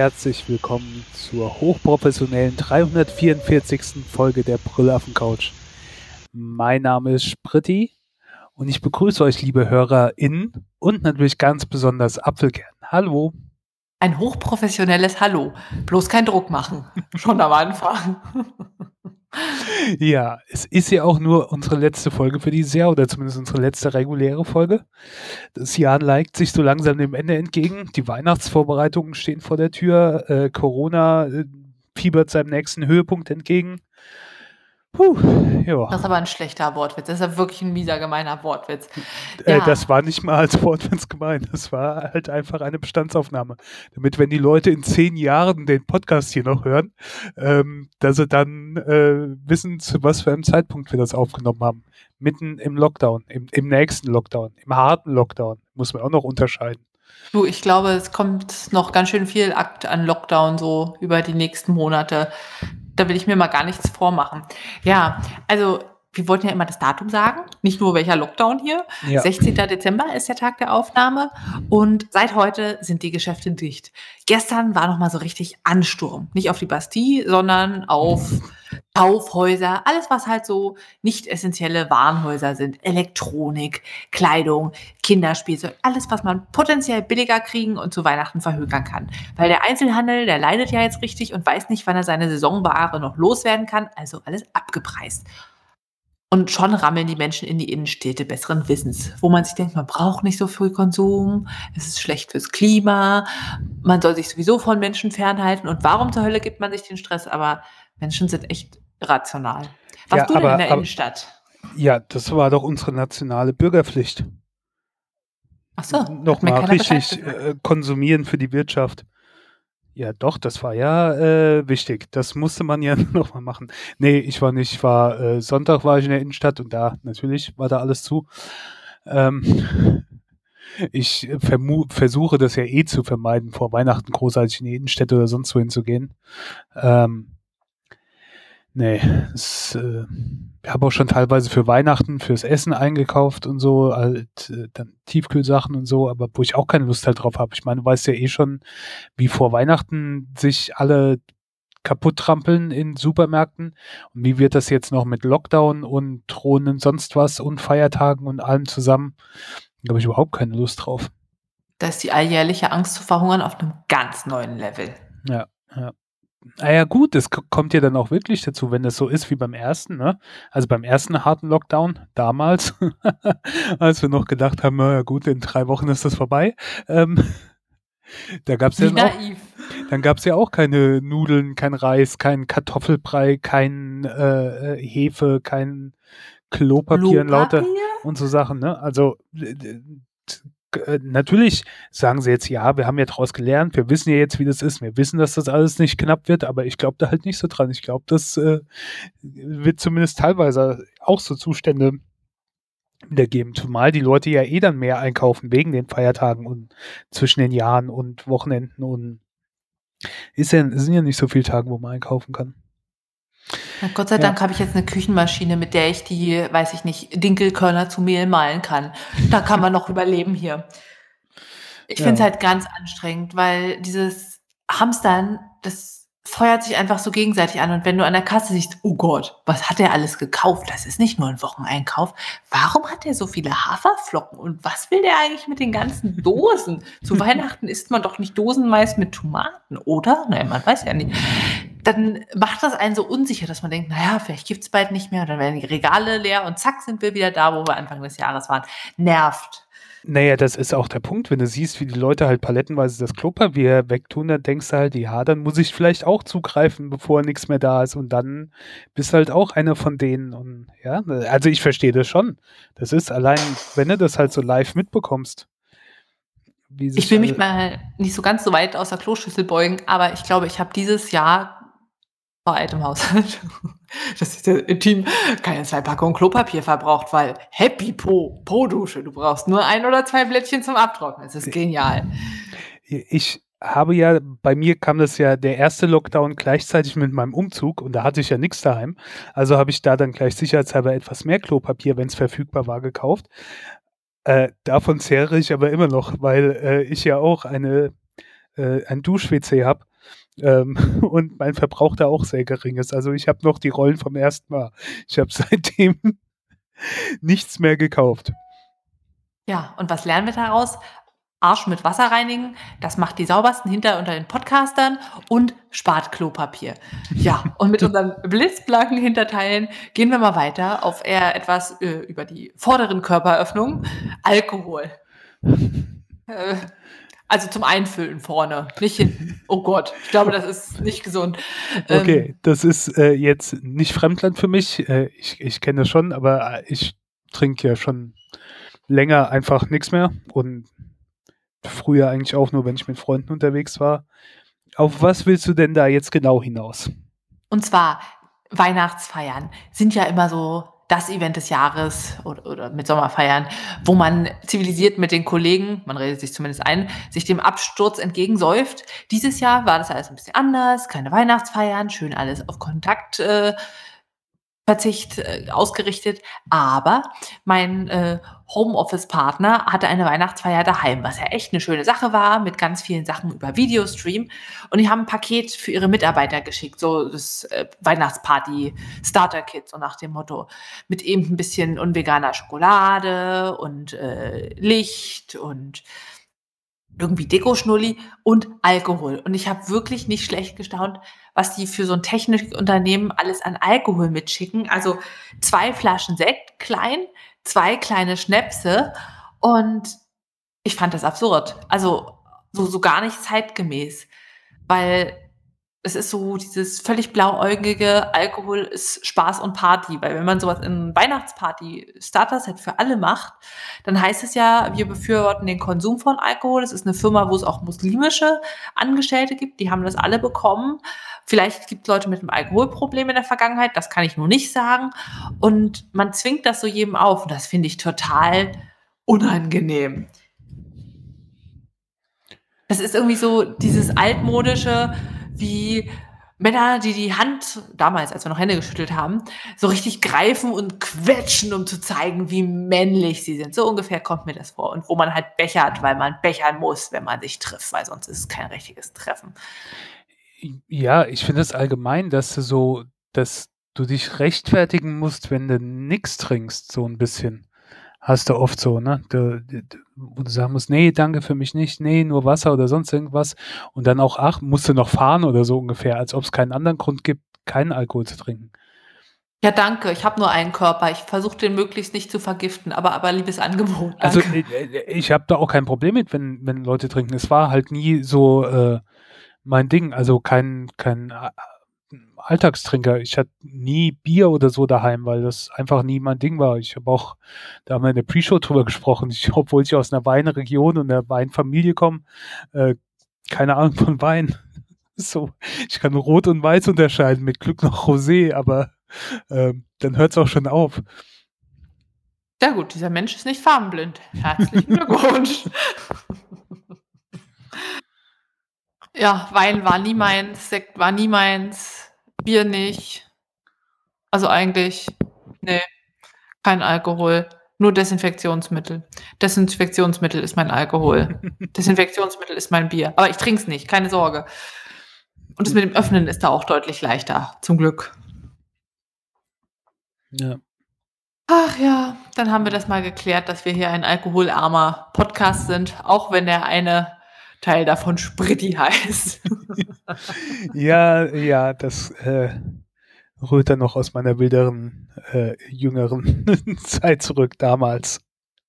herzlich willkommen zur hochprofessionellen 344. Folge der Brüllaffen Couch. Mein Name ist Spritti und ich begrüße euch, liebe HörerInnen und natürlich ganz besonders Apfelkern. Hallo. Ein hochprofessionelles Hallo. Bloß kein Druck machen. Schon am Anfang. Ja, es ist ja auch nur unsere letzte Folge für dieses Jahr oder zumindest unsere letzte reguläre Folge. Das Jahr neigt sich so langsam dem Ende entgegen. Die Weihnachtsvorbereitungen stehen vor der Tür. Äh, Corona äh, fiebert seinem nächsten Höhepunkt entgegen. Puh, ja. Das ist aber ein schlechter Wortwitz. Das ist ja wirklich ein mieser, gemeiner Wortwitz. Äh, ja. das war nicht mal als Wortwitz gemeint. Das war halt einfach eine Bestandsaufnahme. Damit, wenn die Leute in zehn Jahren den Podcast hier noch hören, ähm, dass sie dann äh, wissen, zu was für einem Zeitpunkt wir das aufgenommen haben. Mitten im Lockdown, im, im nächsten Lockdown, im harten Lockdown. Muss man auch noch unterscheiden. Du, ich glaube, es kommt noch ganz schön viel Akt an Lockdown so über die nächsten Monate da will ich mir mal gar nichts vormachen. Ja, also wir wollten ja immer das Datum sagen, nicht nur welcher Lockdown hier. Ja. 16. Dezember ist der Tag der Aufnahme und seit heute sind die Geschäfte dicht. Gestern war noch mal so richtig Ansturm, nicht auf die Bastille, sondern auf Kaufhäuser, alles was halt so nicht essentielle Warenhäuser sind, Elektronik, Kleidung, Kinderspielzeug, alles was man potenziell billiger kriegen und zu Weihnachten verhökern kann. Weil der Einzelhandel, der leidet ja jetzt richtig und weiß nicht, wann er seine Saisonware noch loswerden kann, also alles abgepreist. Und schon rammeln die Menschen in die Innenstädte besseren Wissens, wo man sich denkt, man braucht nicht so viel Konsum, es ist schlecht fürs Klima, man soll sich sowieso von Menschen fernhalten. Und warum zur Hölle gibt man sich den Stress? Aber Menschen sind echt rational. Was ja, du aber, denn in der aber, Innenstadt? Ja, das war doch unsere nationale Bürgerpflicht. Ach so. Nochmal richtig äh, konsumieren für die Wirtschaft. Ja, doch, das war ja äh, wichtig. Das musste man ja nochmal machen. Nee, ich war nicht, ich war äh, Sonntag war ich in der Innenstadt und da natürlich war da alles zu. Ähm, ich versuche das ja eh zu vermeiden, vor Weihnachten großartig in die Innenstädte oder sonst wohin zu gehen. Ähm, nee, es, äh, ich habe auch schon teilweise für Weihnachten fürs Essen eingekauft und so, halt, äh, dann Tiefkühlsachen und so, aber wo ich auch keine Lust halt drauf habe. Ich meine, du weißt ja eh schon, wie vor Weihnachten sich alle kaputt trampeln in Supermärkten. Und wie wird das jetzt noch mit Lockdown und drohenden sonst was und Feiertagen und allem zusammen? Da habe ich überhaupt keine Lust drauf. Da ist die alljährliche Angst zu verhungern auf einem ganz neuen Level. Ja, ja. Naja, gut, es kommt ja dann auch wirklich dazu, wenn das so ist wie beim ersten, ne? Also beim ersten harten Lockdown, damals, als wir noch gedacht haben, ja gut, in drei Wochen ist das vorbei. Ähm, da gab's ja auch, dann gab's ja auch keine Nudeln, kein Reis, kein Kartoffelbrei, kein äh, äh Hefe, kein Klopapier, Klopapier? lauter und so Sachen, ne? Also natürlich sagen sie jetzt, ja, wir haben ja daraus gelernt, wir wissen ja jetzt, wie das ist, wir wissen, dass das alles nicht knapp wird, aber ich glaube da halt nicht so dran. Ich glaube, das äh, wird zumindest teilweise auch so Zustände wiedergeben, zumal die Leute ja eh dann mehr einkaufen wegen den Feiertagen und zwischen den Jahren und Wochenenden und ist ja, sind ja nicht so viele Tage, wo man einkaufen kann. Na, Gott sei Dank habe ich jetzt eine Küchenmaschine, mit der ich die, weiß ich nicht, Dinkelkörner zu Mehl mahlen kann. Da kann man noch überleben hier. Ich ja. finde es halt ganz anstrengend, weil dieses Hamstern, das feuert sich einfach so gegenseitig an. Und wenn du an der Kasse siehst, oh Gott, was hat er alles gekauft? Das ist nicht nur ein Wocheneinkauf. Warum hat er so viele Haferflocken? Und was will der eigentlich mit den ganzen Dosen? Zu Weihnachten isst man doch nicht Dosenmais mit Tomaten, oder? Nein, man weiß ja nicht dann macht das einen so unsicher, dass man denkt, naja, vielleicht gibt es bald nicht mehr. Und dann werden die Regale leer und zack sind wir wieder da, wo wir Anfang des Jahres waren. Nervt. Naja, das ist auch der Punkt. Wenn du siehst, wie die Leute halt palettenweise das Klopapier wegtun, dann denkst du halt, ja, dann muss ich vielleicht auch zugreifen, bevor nichts mehr da ist. Und dann bist du halt auch einer von denen. Und ja, also ich verstehe das schon. Das ist allein, wenn du das halt so live mitbekommst. ich will mich mal nicht so ganz so weit aus der Kloschüssel beugen, aber ich glaube, ich habe dieses Jahr bei altem Haushalt. Das ist ja intim. Keine zwei Packungen Klopapier verbraucht, weil Happy Po, Po-Dusche. Du brauchst nur ein oder zwei Blättchen zum Abtrocknen. Es ist genial. Ich habe ja, bei mir kam das ja der erste Lockdown gleichzeitig mit meinem Umzug und da hatte ich ja nichts daheim. Also habe ich da dann gleich sicherheitshalber etwas mehr Klopapier, wenn es verfügbar war, gekauft. Äh, davon zehre ich aber immer noch, weil äh, ich ja auch eine äh, ein Dusch-WC habe ähm, und mein Verbrauch da auch sehr gering ist. Also ich habe noch die Rollen vom ersten Mal. Ich habe seitdem nichts mehr gekauft. Ja, und was lernen wir daraus? Arsch mit Wasser reinigen, das macht die saubersten hinter unter den Podcastern und spart Klopapier. Ja, und mit unseren blitzblanken Hinterteilen gehen wir mal weiter auf eher etwas äh, über die vorderen Körperöffnungen. Alkohol. Äh, also zum Einfüllen vorne, nicht hinten. Oh Gott, ich glaube, das ist nicht gesund. Ähm, okay, das ist äh, jetzt nicht Fremdland für mich. Äh, ich ich kenne das schon, aber ich trinke ja schon länger einfach nichts mehr und früher eigentlich auch nur, wenn ich mit Freunden unterwegs war. Auf was willst du denn da jetzt genau hinaus? Und zwar Weihnachtsfeiern sind ja immer so das Event des Jahres oder, oder mit Sommerfeiern, wo man zivilisiert mit den Kollegen, man redet sich zumindest ein, sich dem Absturz entgegensäuft. Dieses Jahr war das alles ein bisschen anders, keine Weihnachtsfeiern, schön alles auf Kontakt äh, Verzicht äh, ausgerichtet, aber mein äh, Homeoffice-Partner hatte eine Weihnachtsfeier daheim, was ja echt eine schöne Sache war, mit ganz vielen Sachen über Videostream. Und die haben ein Paket für ihre Mitarbeiter geschickt, so das äh, Weihnachtsparty Starter Kit, so nach dem Motto, mit eben ein bisschen unveganer Schokolade und äh, Licht und irgendwie Deko-Schnulli und Alkohol. Und ich habe wirklich nicht schlecht gestaunt, was die für so ein Technikunternehmen alles an Alkohol mitschicken. Also zwei Flaschen Sekt, klein, zwei kleine Schnäpse und ich fand das absurd. Also so, so gar nicht zeitgemäß, weil es ist so dieses völlig blauäugige Alkohol ist Spaß und Party, weil wenn man sowas in Weihnachtsparty Starter-Set für alle macht, dann heißt es ja, wir befürworten den Konsum von Alkohol. Es ist eine Firma, wo es auch muslimische Angestellte gibt, die haben das alle bekommen. Vielleicht gibt es Leute mit einem Alkoholproblem in der Vergangenheit, das kann ich nur nicht sagen. Und man zwingt das so jedem auf und das finde ich total unangenehm. Das ist irgendwie so dieses altmodische, wie Männer, die die Hand, damals, als wir noch Hände geschüttelt haben, so richtig greifen und quetschen, um zu zeigen, wie männlich sie sind. So ungefähr kommt mir das vor. Und wo man halt bechert, weil man bechern muss, wenn man sich trifft, weil sonst ist es kein richtiges Treffen. Ja, ich finde es allgemein, dass du so, dass du dich rechtfertigen musst, wenn du nichts trinkst, so ein bisschen hast du oft so, ne? Du, wo du sagen musst, nee, danke für mich nicht, nee, nur Wasser oder sonst irgendwas. Und dann auch, ach, musst du noch fahren oder so ungefähr, als ob es keinen anderen Grund gibt, keinen Alkohol zu trinken. Ja, danke. Ich habe nur einen Körper. Ich versuche den möglichst nicht zu vergiften, aber, aber liebes Angebot. Danke. Also ich, ich habe da auch kein Problem mit, wenn, wenn Leute trinken. Es war halt nie so äh, mein Ding. Also kein, kein Alltagstrinker. Ich hatte nie Bier oder so daheim, weil das einfach nie mein Ding war. Ich habe auch, da haben wir in der Pre-Show drüber gesprochen, ich, obwohl ich aus einer Weinregion und einer Weinfamilie komme, äh, keine Ahnung von Wein. So, ich kann Rot und Weiß unterscheiden, mit Glück noch Rosé, aber äh, dann hört es auch schon auf. Ja gut, dieser Mensch ist nicht farbenblind. Herzlichen Glückwunsch. ja, Wein war nie meins, Sekt war nie meins. Bier nicht. Also eigentlich, nee, kein Alkohol. Nur Desinfektionsmittel. Desinfektionsmittel ist mein Alkohol. Desinfektionsmittel ist mein Bier. Aber ich trinke es nicht, keine Sorge. Und das mit dem Öffnen ist da auch deutlich leichter, zum Glück. Ja. Ach ja, dann haben wir das mal geklärt, dass wir hier ein alkoholarmer Podcast sind, auch wenn der eine Teil davon Spritti heißt. ja, ja, das äh, rührt dann noch aus meiner wilderen, äh, jüngeren Zeit zurück damals.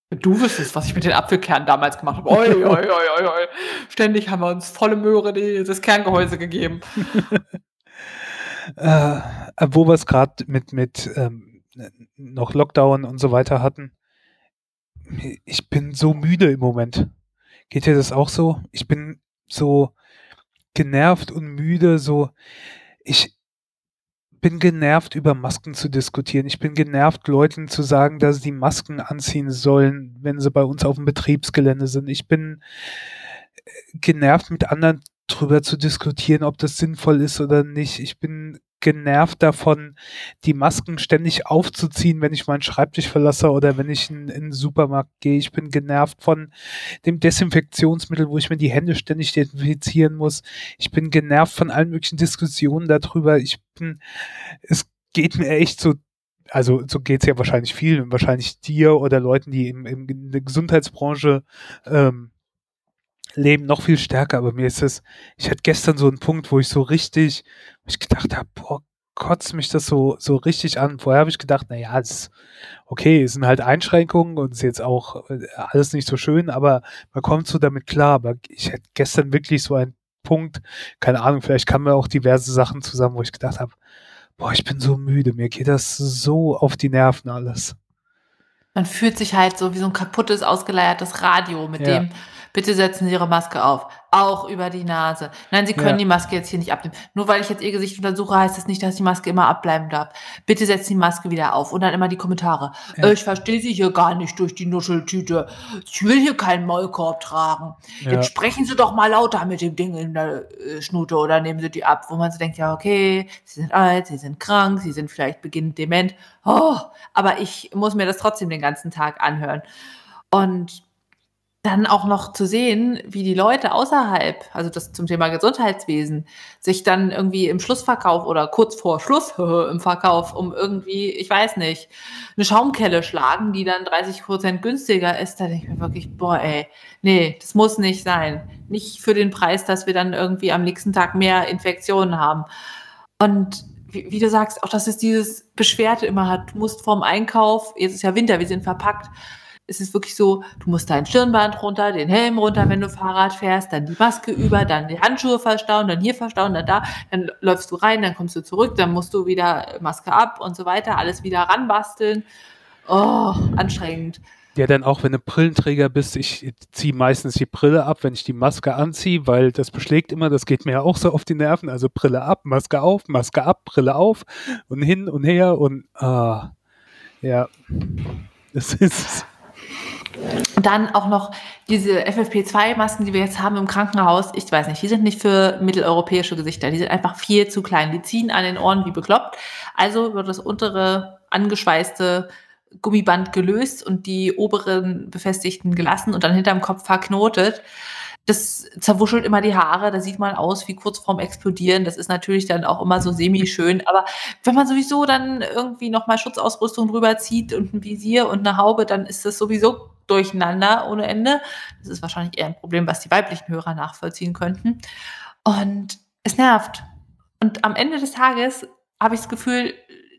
Du wüsstest, was ich mit den Apfelkernen damals gemacht habe. Oi, oi, oi, oi, Ständig haben wir uns volle Möhre dieses Kerngehäuse gegeben. äh, wo wir es gerade mit, mit ähm, noch Lockdown und so weiter hatten. Ich bin so müde im Moment. Geht dir das auch so? Ich bin so genervt und müde, so ich bin genervt, über Masken zu diskutieren. Ich bin genervt, Leuten zu sagen, dass sie Masken anziehen sollen, wenn sie bei uns auf dem Betriebsgelände sind. Ich bin äh, genervt, mit anderen drüber zu diskutieren, ob das sinnvoll ist oder nicht. Ich bin genervt davon, die Masken ständig aufzuziehen, wenn ich meinen Schreibtisch verlasse oder wenn ich in, in den Supermarkt gehe. Ich bin genervt von dem Desinfektionsmittel, wo ich mir die Hände ständig desinfizieren muss. Ich bin genervt von allen möglichen Diskussionen darüber. Ich bin, es geht mir echt so also so geht's ja wahrscheinlich vielen, wahrscheinlich dir oder Leuten, die im, im, in der Gesundheitsbranche ähm, leben, noch viel stärker. Aber mir ist es, ich hatte gestern so einen Punkt, wo ich so richtig, ich gedacht habe, boah, kotzt mich das so, so richtig an. Vorher habe ich gedacht, na ja, ist okay, es sind halt Einschränkungen und ist jetzt auch äh, alles nicht so schön, aber man kommt so damit klar. Aber ich hatte gestern wirklich so einen Punkt, keine Ahnung, vielleicht kamen mir auch diverse Sachen zusammen, wo ich gedacht habe, boah, ich bin so müde, mir geht das so auf die Nerven alles. Man fühlt sich halt so wie so ein kaputtes, ausgeleiertes Radio, mit ja. dem bitte setzen Sie Ihre Maske auf. Auch über die Nase. Nein, Sie können ja. die Maske jetzt hier nicht abnehmen. Nur weil ich jetzt Ihr Gesicht untersuche, heißt das nicht, dass die Maske immer abbleiben darf. Bitte setzen Sie die Maske wieder auf. Und dann immer die Kommentare. Ja. Ich verstehe Sie hier gar nicht durch die Nuscheltüte. Ich will hier keinen Maulkorb tragen. Ja. Jetzt sprechen Sie doch mal lauter mit dem Ding in der äh, Schnute oder nehmen Sie die ab. Wo man so denkt, ja, okay, Sie sind alt, Sie sind krank, Sie sind vielleicht beginnend dement. Oh, aber ich muss mir das trotzdem den ganzen Tag anhören. Und dann auch noch zu sehen, wie die Leute außerhalb, also das zum Thema Gesundheitswesen, sich dann irgendwie im Schlussverkauf oder kurz vor Schluss im Verkauf um irgendwie, ich weiß nicht, eine Schaumkelle schlagen, die dann 30 Prozent günstiger ist, da denke ich mir wirklich, boah, ey, nee, das muss nicht sein. Nicht für den Preis, dass wir dann irgendwie am nächsten Tag mehr Infektionen haben. Und wie, wie du sagst, auch dass es dieses Beschwerte immer hat, du musst vorm Einkauf, jetzt ist ja Winter, wir sind verpackt, ist es wirklich so, du musst dein Stirnband runter, den Helm runter, wenn du Fahrrad fährst, dann die Maske über, dann die Handschuhe verstauen, dann hier verstauen, dann da, dann läufst du rein, dann kommst du zurück, dann musst du wieder Maske ab und so weiter, alles wieder ranbasteln. Oh, anstrengend. Ja, dann auch, wenn du Brillenträger bist, ich ziehe meistens die Brille ab, wenn ich die Maske anziehe, weil das beschlägt immer, das geht mir ja auch so auf die Nerven. Also Brille ab, Maske auf, Maske ab, Brille auf und hin und her und ah, ja, das ist dann auch noch diese FFP2-Masken, die wir jetzt haben im Krankenhaus. Ich weiß nicht, die sind nicht für mitteleuropäische Gesichter. Die sind einfach viel zu klein. Die ziehen an den Ohren wie bekloppt. Also wird das untere angeschweißte Gummiband gelöst und die oberen befestigten gelassen und dann hinterm Kopf verknotet. Das zerwuschelt immer die Haare, da sieht man aus wie kurz vorm Explodieren. Das ist natürlich dann auch immer so semi-schön. Aber wenn man sowieso dann irgendwie nochmal Schutzausrüstung drüber zieht und ein Visier und eine Haube, dann ist das sowieso durcheinander ohne Ende. Das ist wahrscheinlich eher ein Problem, was die weiblichen Hörer nachvollziehen könnten. Und es nervt. Und am Ende des Tages habe ich das Gefühl,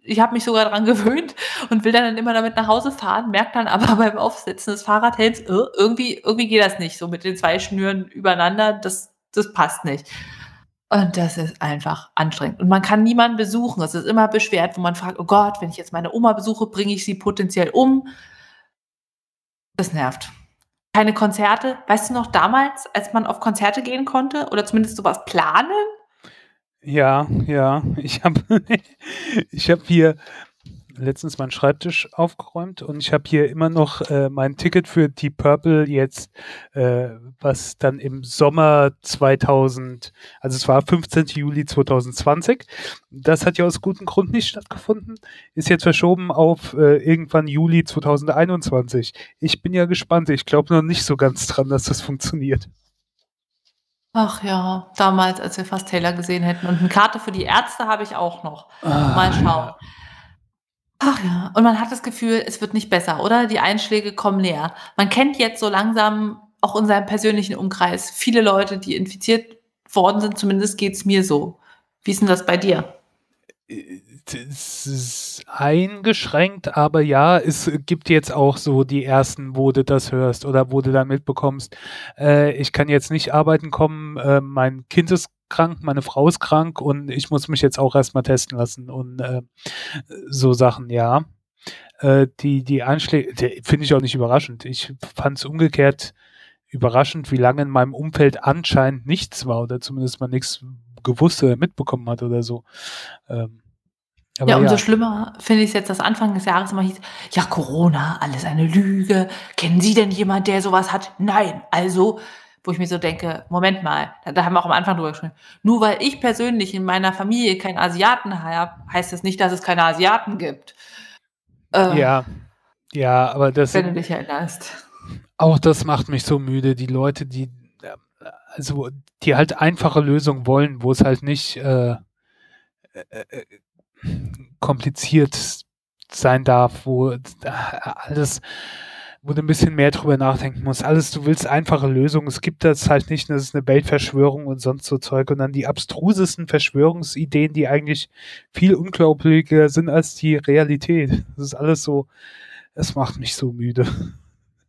ich habe mich sogar daran gewöhnt und will dann immer damit nach Hause fahren, merke dann aber beim Aufsetzen des Fahrradhelms, äh, irgendwie, irgendwie geht das nicht so mit den zwei Schnüren übereinander, das, das passt nicht. Und das ist einfach anstrengend. Und man kann niemanden besuchen. Es ist immer beschwert, wo man fragt, oh Gott, wenn ich jetzt meine Oma besuche, bringe ich sie potenziell um. Das nervt. Keine Konzerte. Weißt du noch damals, als man auf Konzerte gehen konnte oder zumindest sowas planen? Ja, ja. Ich habe ich hab hier letztens meinen Schreibtisch aufgeräumt und ich habe hier immer noch äh, mein Ticket für Deep Purple jetzt, äh, was dann im Sommer 2000, also es war 15. Juli 2020. Das hat ja aus gutem Grund nicht stattgefunden, ist jetzt verschoben auf äh, irgendwann Juli 2021. Ich bin ja gespannt. Ich glaube noch nicht so ganz dran, dass das funktioniert. Ach ja, damals, als wir fast Taylor gesehen hätten. Und eine Karte für die Ärzte habe ich auch noch. Ah, Mal schauen. Ja. Ach ja, und man hat das Gefühl, es wird nicht besser, oder? Die Einschläge kommen näher. Man kennt jetzt so langsam auch in seinem persönlichen Umkreis viele Leute, die infiziert worden sind. Zumindest geht es mir so. Wie ist denn das bei dir? Es ist eingeschränkt, aber ja, es gibt jetzt auch so die ersten, wo du das hörst oder wo du dann mitbekommst. Äh, ich kann jetzt nicht arbeiten kommen, äh, mein Kind ist krank, meine Frau ist krank und ich muss mich jetzt auch erstmal testen lassen und äh, so Sachen, ja. Äh, die, die Einschläge, finde ich auch nicht überraschend. Ich fand es umgekehrt überraschend, wie lange in meinem Umfeld anscheinend nichts war oder zumindest man nichts gewusst oder mitbekommen hat oder so. Ähm, ja, umso ja. schlimmer finde ich es jetzt, dass Anfang des Jahres immer hieß, ja, Corona, alles eine Lüge. Kennen Sie denn jemand, der sowas hat? Nein. Also wo ich mir so denke, Moment mal, da, da haben wir auch am Anfang drüber gesprochen. Nur weil ich persönlich in meiner Familie keinen Asiaten habe, heißt das nicht, dass es keine Asiaten gibt. Äh, ja, ja, aber das. Wenn du dich erinnerst. Auch das macht mich so müde. Die Leute, die, also, die halt einfache Lösungen wollen, wo es halt nicht äh, äh, äh kompliziert sein darf, wo alles wo du ein bisschen mehr drüber nachdenken musst. Alles, du willst einfache Lösungen. Es gibt das halt nicht, das ist eine Weltverschwörung und sonst so Zeug. Und dann die abstrusesten Verschwörungsideen, die eigentlich viel unglaubwürdiger sind als die Realität. Das ist alles so, es macht mich so müde.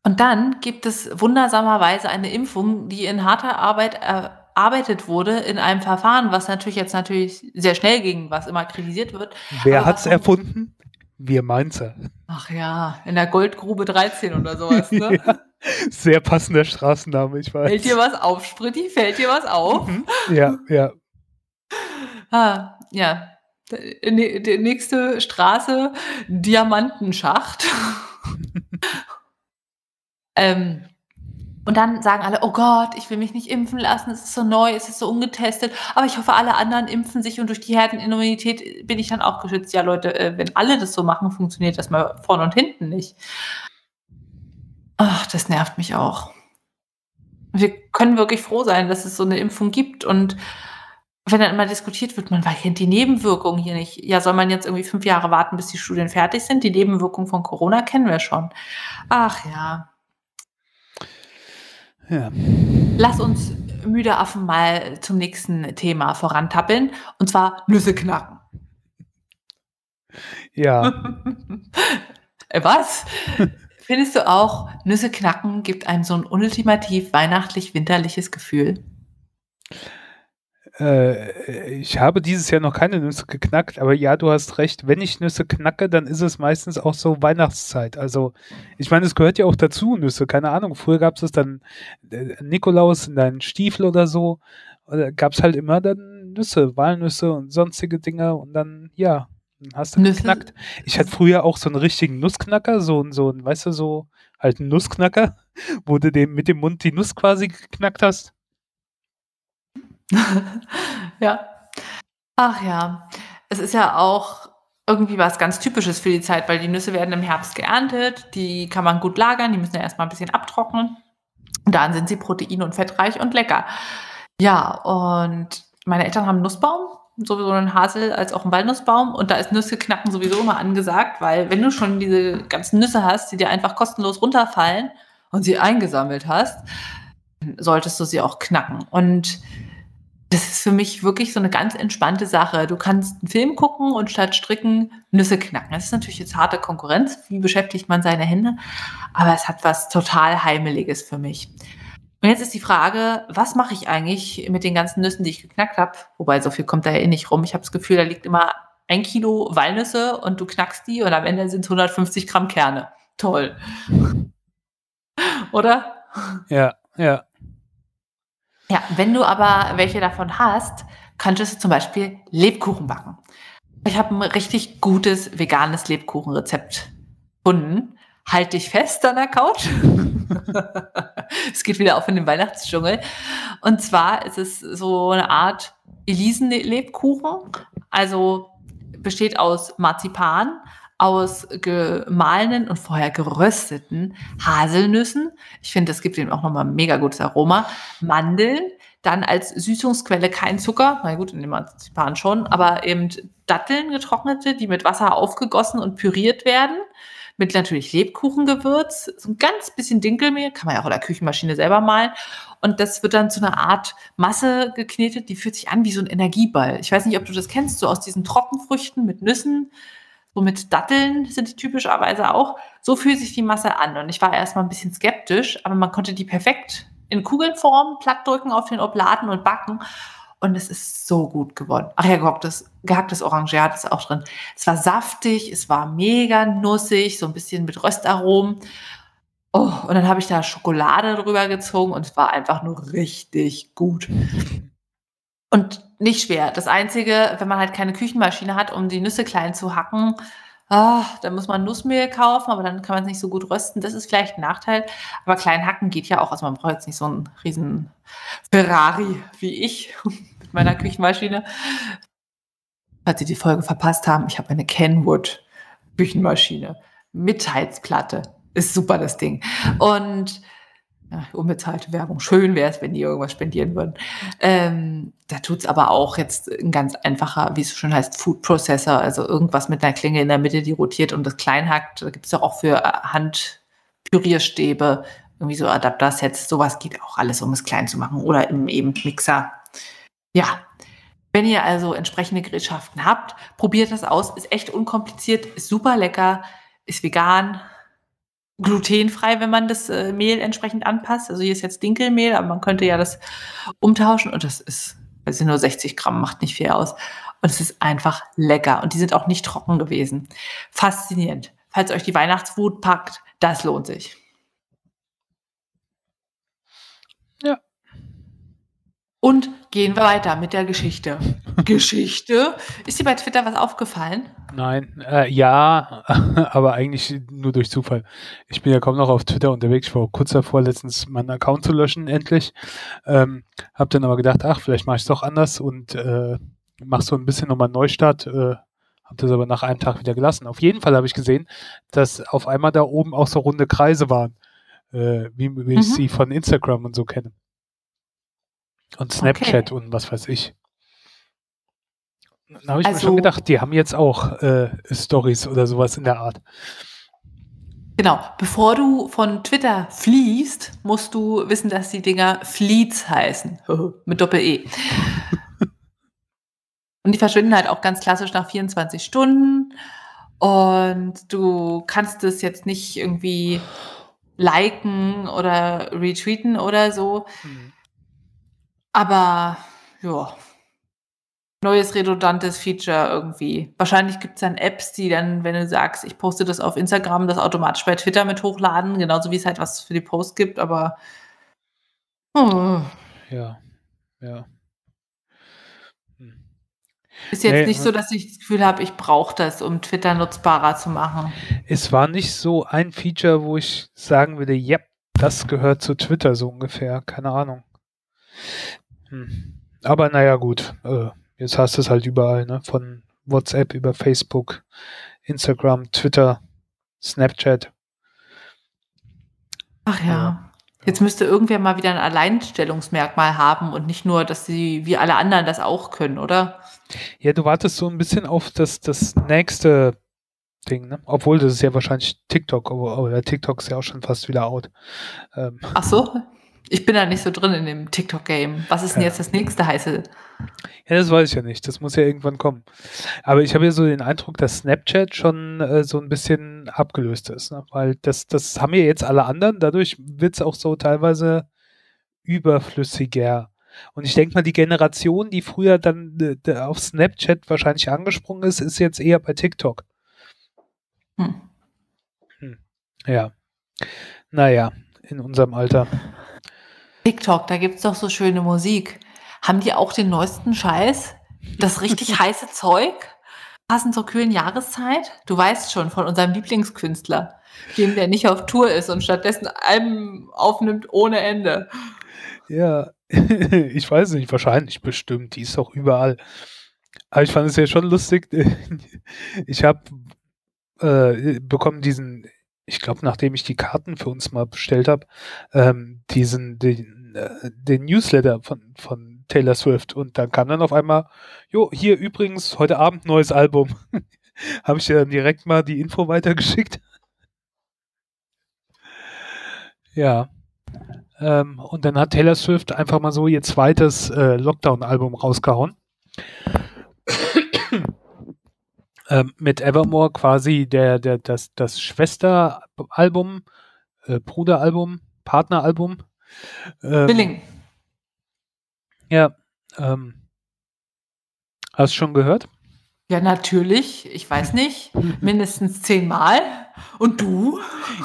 Und dann gibt es wundersamerweise eine Impfung, die in harter Arbeit erarbeitet wurde in einem Verfahren, was natürlich jetzt natürlich sehr schnell ging, was immer kritisiert wird. Wer hat es erfunden? Wir Mainzer. Ach ja, in der Goldgrube 13 oder sowas, ne? ja, sehr passender Straßenname, ich weiß. Fällt dir was auf, Spritti? Fällt dir was auf? Mhm. Ja, ja. Ah, ja. Die nächste Straße, Diamantenschacht. ähm, und dann sagen alle, oh Gott, ich will mich nicht impfen lassen, es ist so neu, es ist so ungetestet, aber ich hoffe, alle anderen impfen sich und durch die Herdenimmunität bin ich dann auch geschützt. Ja, Leute, äh, wenn alle das so machen, funktioniert das mal vorne und hinten nicht. Ach, das nervt mich auch. Wir können wirklich froh sein, dass es so eine Impfung gibt und wenn dann immer diskutiert wird, man kennt die Nebenwirkungen hier nicht. Ja, soll man jetzt irgendwie fünf Jahre warten, bis die Studien fertig sind? Die Nebenwirkungen von Corona kennen wir schon. Ach ja, ja. Lass uns müde Affen mal zum nächsten Thema vorantappeln. Und zwar Nüsse knacken. Ja. Äh, was? Findest du auch, Nüsse knacken gibt einem so ein ultimativ weihnachtlich-winterliches Gefühl? Äh, ich habe dieses Jahr noch keine Nüsse geknackt, aber ja, du hast recht. Wenn ich Nüsse knacke, dann ist es meistens auch so Weihnachtszeit. Also, ich meine, es gehört ja auch dazu, Nüsse. Keine Ahnung. Früher gab es dann äh, Nikolaus in deinen Stiefel oder so. Oder gab es halt immer dann Nüsse, Walnüsse und sonstige Dinge und dann, ja, hast du geknackt. Ich hatte früher auch so einen richtigen Nussknacker, so, so ein, weißt du, so halt einen Nussknacker, wo du dem, mit dem Mund die Nuss quasi geknackt hast. Ja. Ach ja. Es ist ja auch irgendwie was ganz Typisches für die Zeit, weil die Nüsse werden im Herbst geerntet, die kann man gut lagern, die müssen ja erstmal ein bisschen abtrocknen. Und dann sind sie protein- und fettreich und lecker. Ja, und meine Eltern haben einen Nussbaum, sowieso einen Hasel als auch einen Walnussbaum. Und da ist Nüsse knacken sowieso immer angesagt, weil wenn du schon diese ganzen Nüsse hast, die dir einfach kostenlos runterfallen und sie eingesammelt hast, solltest du sie auch knacken. Und das ist für mich wirklich so eine ganz entspannte Sache. Du kannst einen Film gucken und statt stricken Nüsse knacken. Das ist natürlich jetzt harte Konkurrenz. Wie beschäftigt man seine Hände? Aber es hat was total Heimeliges für mich. Und jetzt ist die Frage, was mache ich eigentlich mit den ganzen Nüssen, die ich geknackt habe? Wobei, so viel kommt da ja eh nicht rum. Ich habe das Gefühl, da liegt immer ein Kilo Walnüsse und du knackst die und am Ende sind es 150 Gramm Kerne. Toll. Oder? Ja, ja. Ja, wenn du aber welche davon hast, könntest du zum Beispiel Lebkuchen backen. Ich habe ein richtig gutes veganes Lebkuchenrezept gefunden. Halt dich fest an der Couch. es geht wieder auf in den Weihnachtsdschungel. Und zwar ist es so eine Art Elisen-Lebkuchen. Also besteht aus Marzipan, aus gemahlenen und vorher gerösteten Haselnüssen. Ich finde, das gibt ihm auch nochmal ein mega gutes Aroma. Mandeln, dann als Süßungsquelle kein Zucker, na gut, in dem Marzipan schon, aber eben Datteln getrocknete, die mit Wasser aufgegossen und püriert werden. Mit natürlich Lebkuchengewürz, so ein ganz bisschen Dinkelmehl, kann man ja auch in der Küchenmaschine selber malen. Und das wird dann zu einer Art Masse geknetet, die fühlt sich an wie so ein Energieball. Ich weiß nicht, ob du das kennst, so aus diesen Trockenfrüchten mit Nüssen so mit Datteln sind die typischerweise auch. So fühlt sich die Masse an. Und ich war erstmal ein bisschen skeptisch, aber man konnte die perfekt in Kugelform platt drücken auf den Obladen und backen. Und es ist so gut geworden. Ach ja, gehacktes, gehacktes Orangeat ist auch drin. Es war saftig, es war mega nussig, so ein bisschen mit Röstaromen. Oh, und dann habe ich da Schokolade drüber gezogen und es war einfach nur richtig gut. Und nicht schwer. Das Einzige, wenn man halt keine Küchenmaschine hat, um die Nüsse klein zu hacken, Ah, da muss man Nussmehl kaufen, aber dann kann man's nicht so gut rösten. Das ist vielleicht 'n Nachteil, aber klein hacken geht ja auch. Also, man braucht jetzt nicht so 'n riesen Ferrari wie ich mit meiner Küchenmaschine. Falls Sie die Folge verpasst haben, ich habe eine Kenwood Küchenmaschine mit Heizplatte. Ist super, das Ding. Und ja, unbezahlte Werbung. Schön wäre es, wenn die irgendwas spendieren würden. Ähm, da tut's aber auch jetzt 'n ganz einfacher, wie es so schön heißt, Food Processor, also irgendwas mit 'ner Klinge in der Mitte, die rotiert und das klein hackt. Da gibt's doch auch für äh, Handpürierstäbe irgendwie so Adaptersets. So was geht auch alles, um es klein zu machen oder im eben Mixer. Ja, wenn ihr also entsprechende Gerätschaften habt, probiert das aus. Ist echt unkompliziert, ist super lecker, ist vegan, glutenfrei, wenn man das, äh, Mehl entsprechend anpasst. Also, hier ist jetzt Dinkelmehl, aber man könnte ja das umtauschen und das ist das sind nur 60 Gramm, macht nicht viel aus. Und es ist einfach lecker und die sind auch nicht trocken gewesen. Faszinierend. Falls euch die Weihnachtswut packt, das lohnt sich. Und gehen wir weiter mit der Geschichte. Geschichte? Ist dir bei Twitter was aufgefallen? Nein, äh, ja, aber eigentlich nur durch Zufall. Ich bin ja kaum noch auf Twitter unterwegs. Ich war kurz davor, letztens meinen Account zu löschen, endlich. Ähm, hab dann aber gedacht, ach, vielleicht mache ich es doch anders und äh, mach so ein bisschen nochmal Neustart. Äh, hab das aber nach einem Tag wieder gelassen. Auf jeden Fall habe ich gesehen, dass auf einmal da oben auch so runde Kreise waren, äh, wie, wie ich Mhm. sie von Instagram und so kenne. Und Snapchat und was weiß ich. Dann habe ich mir schon Also gedacht, die haben jetzt auch äh, Stories oder sowas in der Art. Genau. Bevor du von Twitter fliehst, musst du wissen, dass die Dinger Fleets heißen. Mit Doppel-E. Und die verschwinden halt auch ganz klassisch nach 24 Stunden. Und du kannst es jetzt nicht irgendwie liken oder retweeten oder so. Mhm. Aber ja. Neues redundantes Feature irgendwie. Wahrscheinlich gibt's dann Apps, die dann, wenn du sagst, ich poste das auf Instagram, das automatisch bei Twitter mit hochladen, genauso wie es halt was für die Posts gibt, aber hm, Ja, ja. Hm. ist jetzt Ne, nicht so, dass ich das Gefühl habe, ich brauche das, um Twitter nutzbarer zu machen. Es war nicht so ein Feature, wo ich sagen würde, ja, das gehört zu Twitter so ungefähr. Keine Ahnung. Hm. Aber naja, gut. Äh, jetzt hast du es halt überall, ne? Von WhatsApp über Facebook, Instagram, Twitter, Snapchat. Ach ja. Ja. Jetzt müsste irgendwer mal wieder ein Alleinstellungsmerkmal haben und nicht nur, dass sie wie alle anderen das auch können, oder? Ja, du wartest so ein bisschen auf das, das nächste Ding, ne? Obwohl, das ist ja wahrscheinlich TikTok, aber, TikTok ist ja auch schon fast wieder out. Ähm, Ach so? Ich bin da nicht so drin in dem TikTok-Game. Was ist denn Ja. jetzt das nächste heiße? Ja, das weiß ich ja nicht. Das muss ja irgendwann kommen. Aber ich habe ja so den Eindruck, dass Snapchat schon äh, so ein bisschen abgelöst ist. Ne? Weil das, das haben ja jetzt alle anderen. Dadurch wird es auch so teilweise überflüssiger. Und ich denke mal, die Generation, die früher dann äh, auf Snapchat wahrscheinlich angesprungen ist, ist jetzt eher bei TikTok. Hm. Ja. Naja, in unserem Alter. TikTok, da gibt's doch so schöne Musik. Haben die auch den neuesten Scheiß? Das richtig heiße Zeug? Passend zur kühlen Jahreszeit? Du weißt schon, von unserem Lieblingskünstler, dem der nicht auf Tour ist und stattdessen Alben aufnimmt ohne Ende. Ja, ich weiß nicht, wahrscheinlich bestimmt. Die ist doch überall. Aber ich fand es ja schon lustig. Ich habe äh, bekommen diesen, ich glaube, nachdem ich die Karten für uns mal bestellt habe, ähm, diesen, den, äh, den Newsletter von, von Taylor Swift. Und dann kam dann auf einmal, jo, hier übrigens heute Abend neues Album. habe ich dir dann direkt mal die Info weitergeschickt. Ja. Ähm, und dann hat Taylor Swift einfach mal so ihr zweites äh, Lockdown-Album rausgehauen. Ähm, mit Evermore quasi der, der, das, das Schwesteralbum, äh, Bruderalbum, Partneralbum. Ähm, Billing. Ja. Ähm, hast du schon gehört? Ja, natürlich. Ich weiß nicht. Mindestens zehnmal. Und du?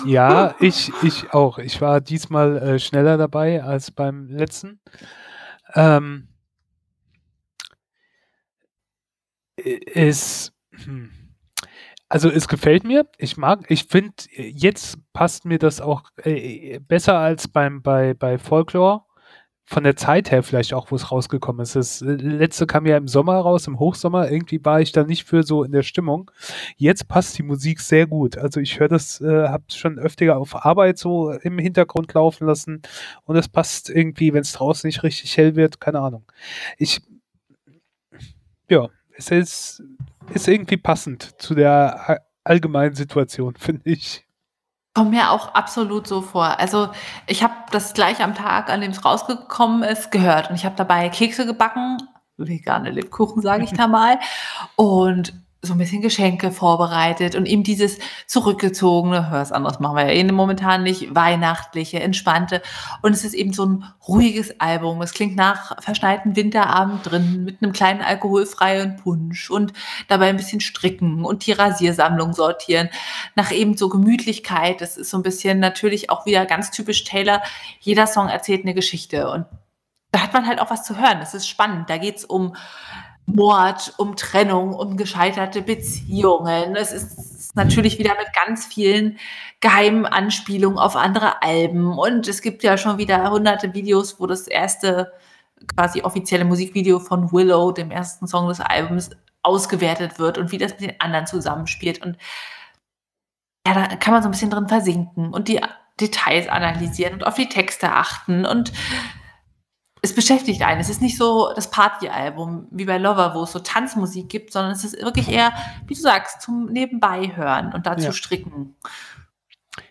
Ja, ich, ich auch. Ich war diesmal äh, schneller dabei als beim letzten. Ähm, es. Also es gefällt mir. Ich mag, ich finde, jetzt passt mir das auch äh, besser als beim bei bei Folklore. Von der Zeit her vielleicht auch, wo es rausgekommen ist. Das äh, letzte kam ja im Sommer raus, im Hochsommer. Irgendwie war ich da nicht für so in der Stimmung. Jetzt passt die Musik sehr gut. Also ich höre das, äh, habe schon öfter auf Arbeit so im Hintergrund laufen lassen und es passt irgendwie, wenn es draußen nicht richtig hell wird, keine Ahnung. Ich, ja, es ist ist irgendwie passend zu der allgemeinen Situation, finde ich. Kommt mir auch absolut so vor. Also ich habe das gleich am Tag, an dem es rausgekommen ist, gehört und ich habe dabei Kekse gebacken, vegane Lebkuchen, sage ich da mal. Und so ein bisschen Geschenke vorbereitet und eben dieses zurückgezogene, was anderes machen wir ja eh momentan nicht, weihnachtliche, entspannte. Und es ist eben so ein ruhiges Album. Es klingt nach verschneiten Winterabend drin mit einem kleinen alkoholfreien Punsch und dabei ein bisschen stricken und die Rasiersammlung sortieren. Nach eben so Gemütlichkeit. Das ist so ein bisschen natürlich auch wieder ganz typisch Taylor. Jeder Song erzählt eine Geschichte und da hat man halt auch was zu hören. Es ist spannend. Da geht es um Mord, um Trennung, um gescheiterte Beziehungen. Es ist natürlich wieder mit ganz vielen geheimen Anspielungen auf andere Alben. Und es gibt ja schon wieder hunderte Videos, wo das erste quasi offizielle Musikvideo von Willow, dem ersten Song des Albums, ausgewertet wird und wie das mit den anderen zusammenspielt. Und ja, da kann man so ein bisschen drin versinken und die Details analysieren und auf die Texte achten und es beschäftigt einen. Es ist nicht so das Partyalbum wie bei Lover, wo es so Tanzmusik gibt, sondern es ist wirklich eher, wie du sagst, zum Nebenbei hören und dazu ja. stricken.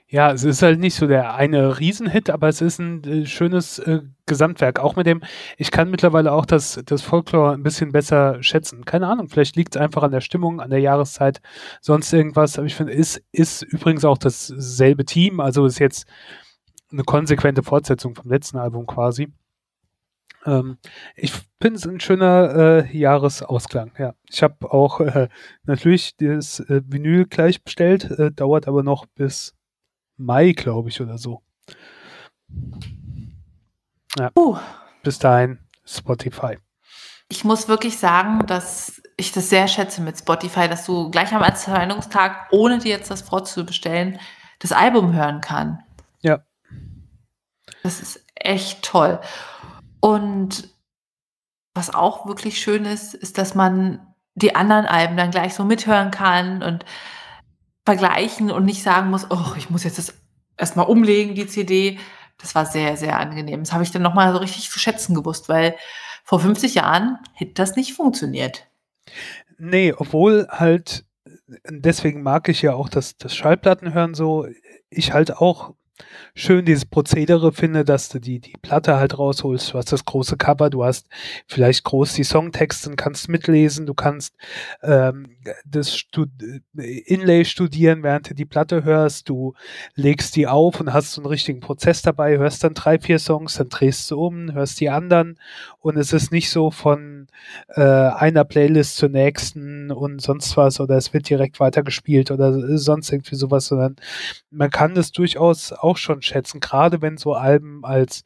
Ja, es ist halt nicht so der eine Riesenhit, aber es ist ein äh, schönes äh, Gesamtwerk. Auch mit dem, ich kann mittlerweile auch das, das Folklore ein bisschen besser schätzen. Keine Ahnung, vielleicht liegt es einfach an der Stimmung, an der Jahreszeit, sonst irgendwas. Aber ich finde, es ist, ist übrigens auch dasselbe Team, also ist jetzt eine konsequente Fortsetzung vom letzten Album quasi. Ähm, ich finde es ein schöner äh, Jahresausklang. Ja, ich habe auch äh, natürlich das äh, Vinyl gleich bestellt, äh, dauert aber noch bis Mai, glaube ich, oder so. Ja. Uh. Bis dahin Spotify. Ich muss wirklich sagen, dass ich das sehr schätze mit Spotify, dass du gleich am Erscheinungstag, ohne dir jetzt das vorzubestellen, das Album hören kann. Ja. Das ist echt toll. Und was auch wirklich schön ist, ist, dass man die anderen Alben dann gleich so mithören kann und vergleichen und nicht sagen muss, oh, ich muss jetzt das erstmal umlegen, die CD. Das war sehr, sehr angenehm. Das habe ich dann nochmal so richtig zu schätzen gewusst, weil vor 50 Jahren hätte das nicht funktioniert. Nee, obwohl halt, deswegen mag ich ja auch das, das Schallplattenhören so. Ich halt auch schön dieses Prozedere finde, dass du die, die Platte halt rausholst. Du hast das große Cover, du hast vielleicht groß die Songtexte und kannst mitlesen, du kannst ähm, das Stud Inlay studieren, während du die Platte hörst, du legst die auf und hast so einen richtigen Prozess dabei, hörst dann drei, vier Songs, dann drehst du um, hörst die anderen. Und es ist nicht so von äh, einer Playlist zur nächsten und sonst was oder es wird direkt weitergespielt oder sonst irgendwie sowas, sondern man kann das durchaus auch schon schätzen, gerade wenn so Alben als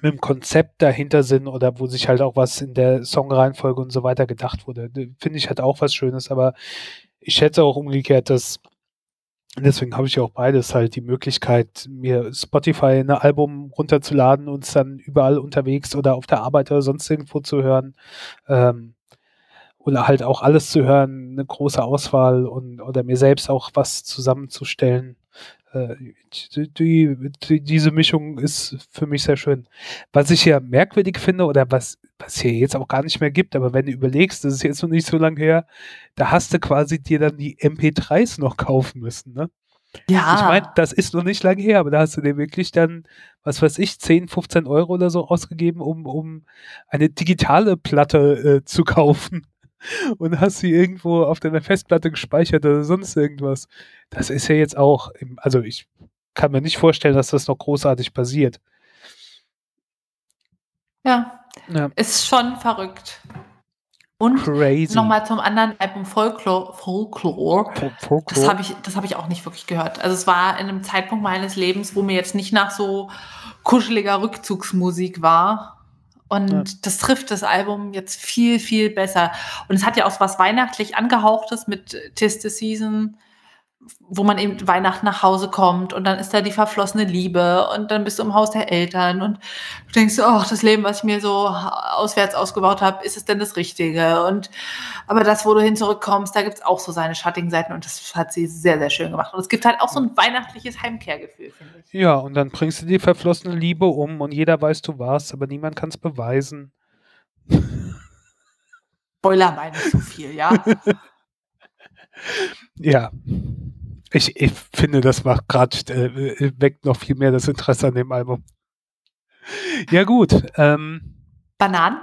mit dem Konzept dahinter sind oder wo sich halt auch was in der Songreihenfolge und so weiter gedacht wurde. Finde ich halt auch was Schönes, aber ich schätze auch umgekehrt, dass deswegen habe ich ja auch beides halt die Möglichkeit, mir Spotify ein Album runterzuladen und es dann überall unterwegs oder auf der Arbeit oder sonst irgendwo zu hören. Ähm, oder halt auch alles zu hören, eine große Auswahl und oder mir selbst auch was zusammenzustellen. Äh, die, die, diese Mischung ist für mich sehr schön. Was ich ja merkwürdig finde oder was was hier jetzt auch gar nicht mehr gibt, aber wenn du überlegst, das ist jetzt noch nicht so lange her, da hast du quasi dir dann die MP3s noch kaufen müssen, ne? Ja. Ich meine, das ist noch nicht lange her, aber da hast du dir wirklich dann, was weiß ich, 10, 15 Euro oder so ausgegeben, um, um eine digitale Platte äh, zu kaufen und hast sie irgendwo auf deiner Festplatte gespeichert oder sonst irgendwas. Das ist ja jetzt auch, im, also ich kann mir nicht vorstellen, dass das noch großartig passiert. Ja, ja. ist schon verrückt. Und nochmal zum anderen Album Folklore. Folklore. Folklore. Das habe ich, hab ich auch nicht wirklich gehört. Also es war in einem Zeitpunkt meines Lebens, wo mir jetzt nicht nach so kuscheliger Rückzugsmusik war Und ja. das trifft das Album jetzt viel, viel besser. Und es hat ja auch was weihnachtlich angehauchtes mit Tis the Season wo man eben Weihnachten nach Hause kommt und dann ist da die verflossene Liebe und dann bist du im Haus der Eltern und du denkst, ach, das Leben, was ich mir so auswärts ausgebaut habe, ist es denn das Richtige? Und aber das, wo du hin zurückkommst, da gibt es auch so seine schattigen Seiten und das hat sie sehr, sehr schön gemacht. Und es gibt halt auch so ein weihnachtliches Heimkehrgefühl, finde ich. Ja, und dann bringst du die verflossene Liebe um und jeder weiß, du warst, aber niemand kann es beweisen. Spoiler meine ich so viel, ja. ja. Ich, ich finde, das macht gerade, äh, weckt noch viel mehr das Interesse an dem Album. Ja, gut. Ähm, Bananen?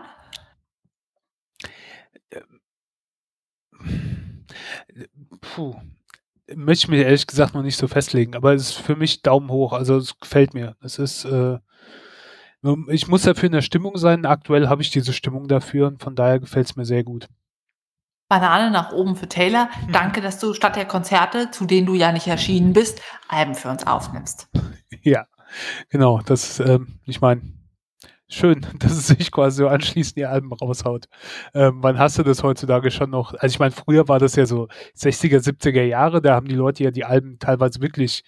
Puh. Möchte ich mir ehrlich gesagt noch nicht so festlegen, aber es ist für mich Daumen hoch. Also es gefällt mir. Es ist, äh, ich muss dafür in der Stimmung sein. Aktuell habe ich diese Stimmung dafür und von daher gefällt es mir sehr gut. Banane nach oben für Taylor. Danke, dass du statt der Konzerte, zu denen du ja nicht erschienen bist, Alben für uns aufnimmst. Ja, genau. Das, ähm, ich meine, schön, dass es sich quasi so anschließend ihr Alben raushaut. Ähm, wann hast du das heutzutage schon noch? Also ich meine, früher war das ja so 60er, 70er Jahre, da haben die Leute ja die Alben teilweise wirklich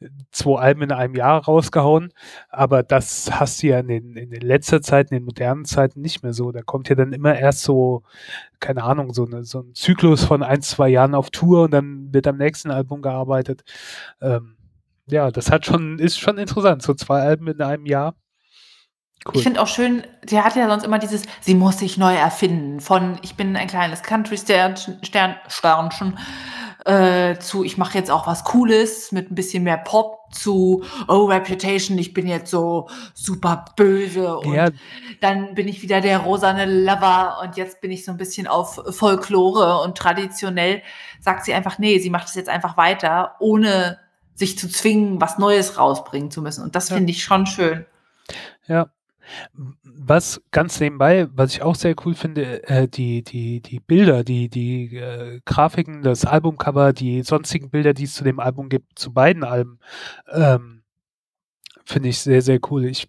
äh, zwei Alben in einem Jahr rausgehauen, aber das hast du ja in, den, in letzter Zeit, in den modernen Zeiten nicht mehr so. Da kommt ja dann immer erst so, keine Ahnung, so, eine, so ein Zyklus von ein, zwei Jahren auf Tour und dann wird am nächsten Album gearbeitet. Ähm, ja, das hat schon, ist schon interessant, so zwei Alben in einem Jahr. Cool. Ich finde auch schön, der hat ja sonst immer dieses, sie muss sich neu erfinden, von ich bin ein kleines Country-Sternchen Stern, Sternchen, äh, zu ich mache jetzt auch was Cooles mit ein bisschen mehr Pop zu Oh Reputation, ich bin jetzt so super böse und ja. dann bin ich wieder der rosane Lover und jetzt bin ich so ein bisschen auf Folklore und traditionell sagt sie einfach, nee, sie macht es jetzt einfach weiter, ohne sich zu zwingen, was Neues rausbringen zu müssen und das ja. finde ich schon schön. Ja, was ganz nebenbei, was ich auch sehr cool finde, äh, die, die, die Bilder, die, die äh, Grafiken, das Albumcover, die sonstigen Bilder, die es zu dem Album gibt, zu beiden Alben, ähm, finde ich sehr, sehr cool. Ich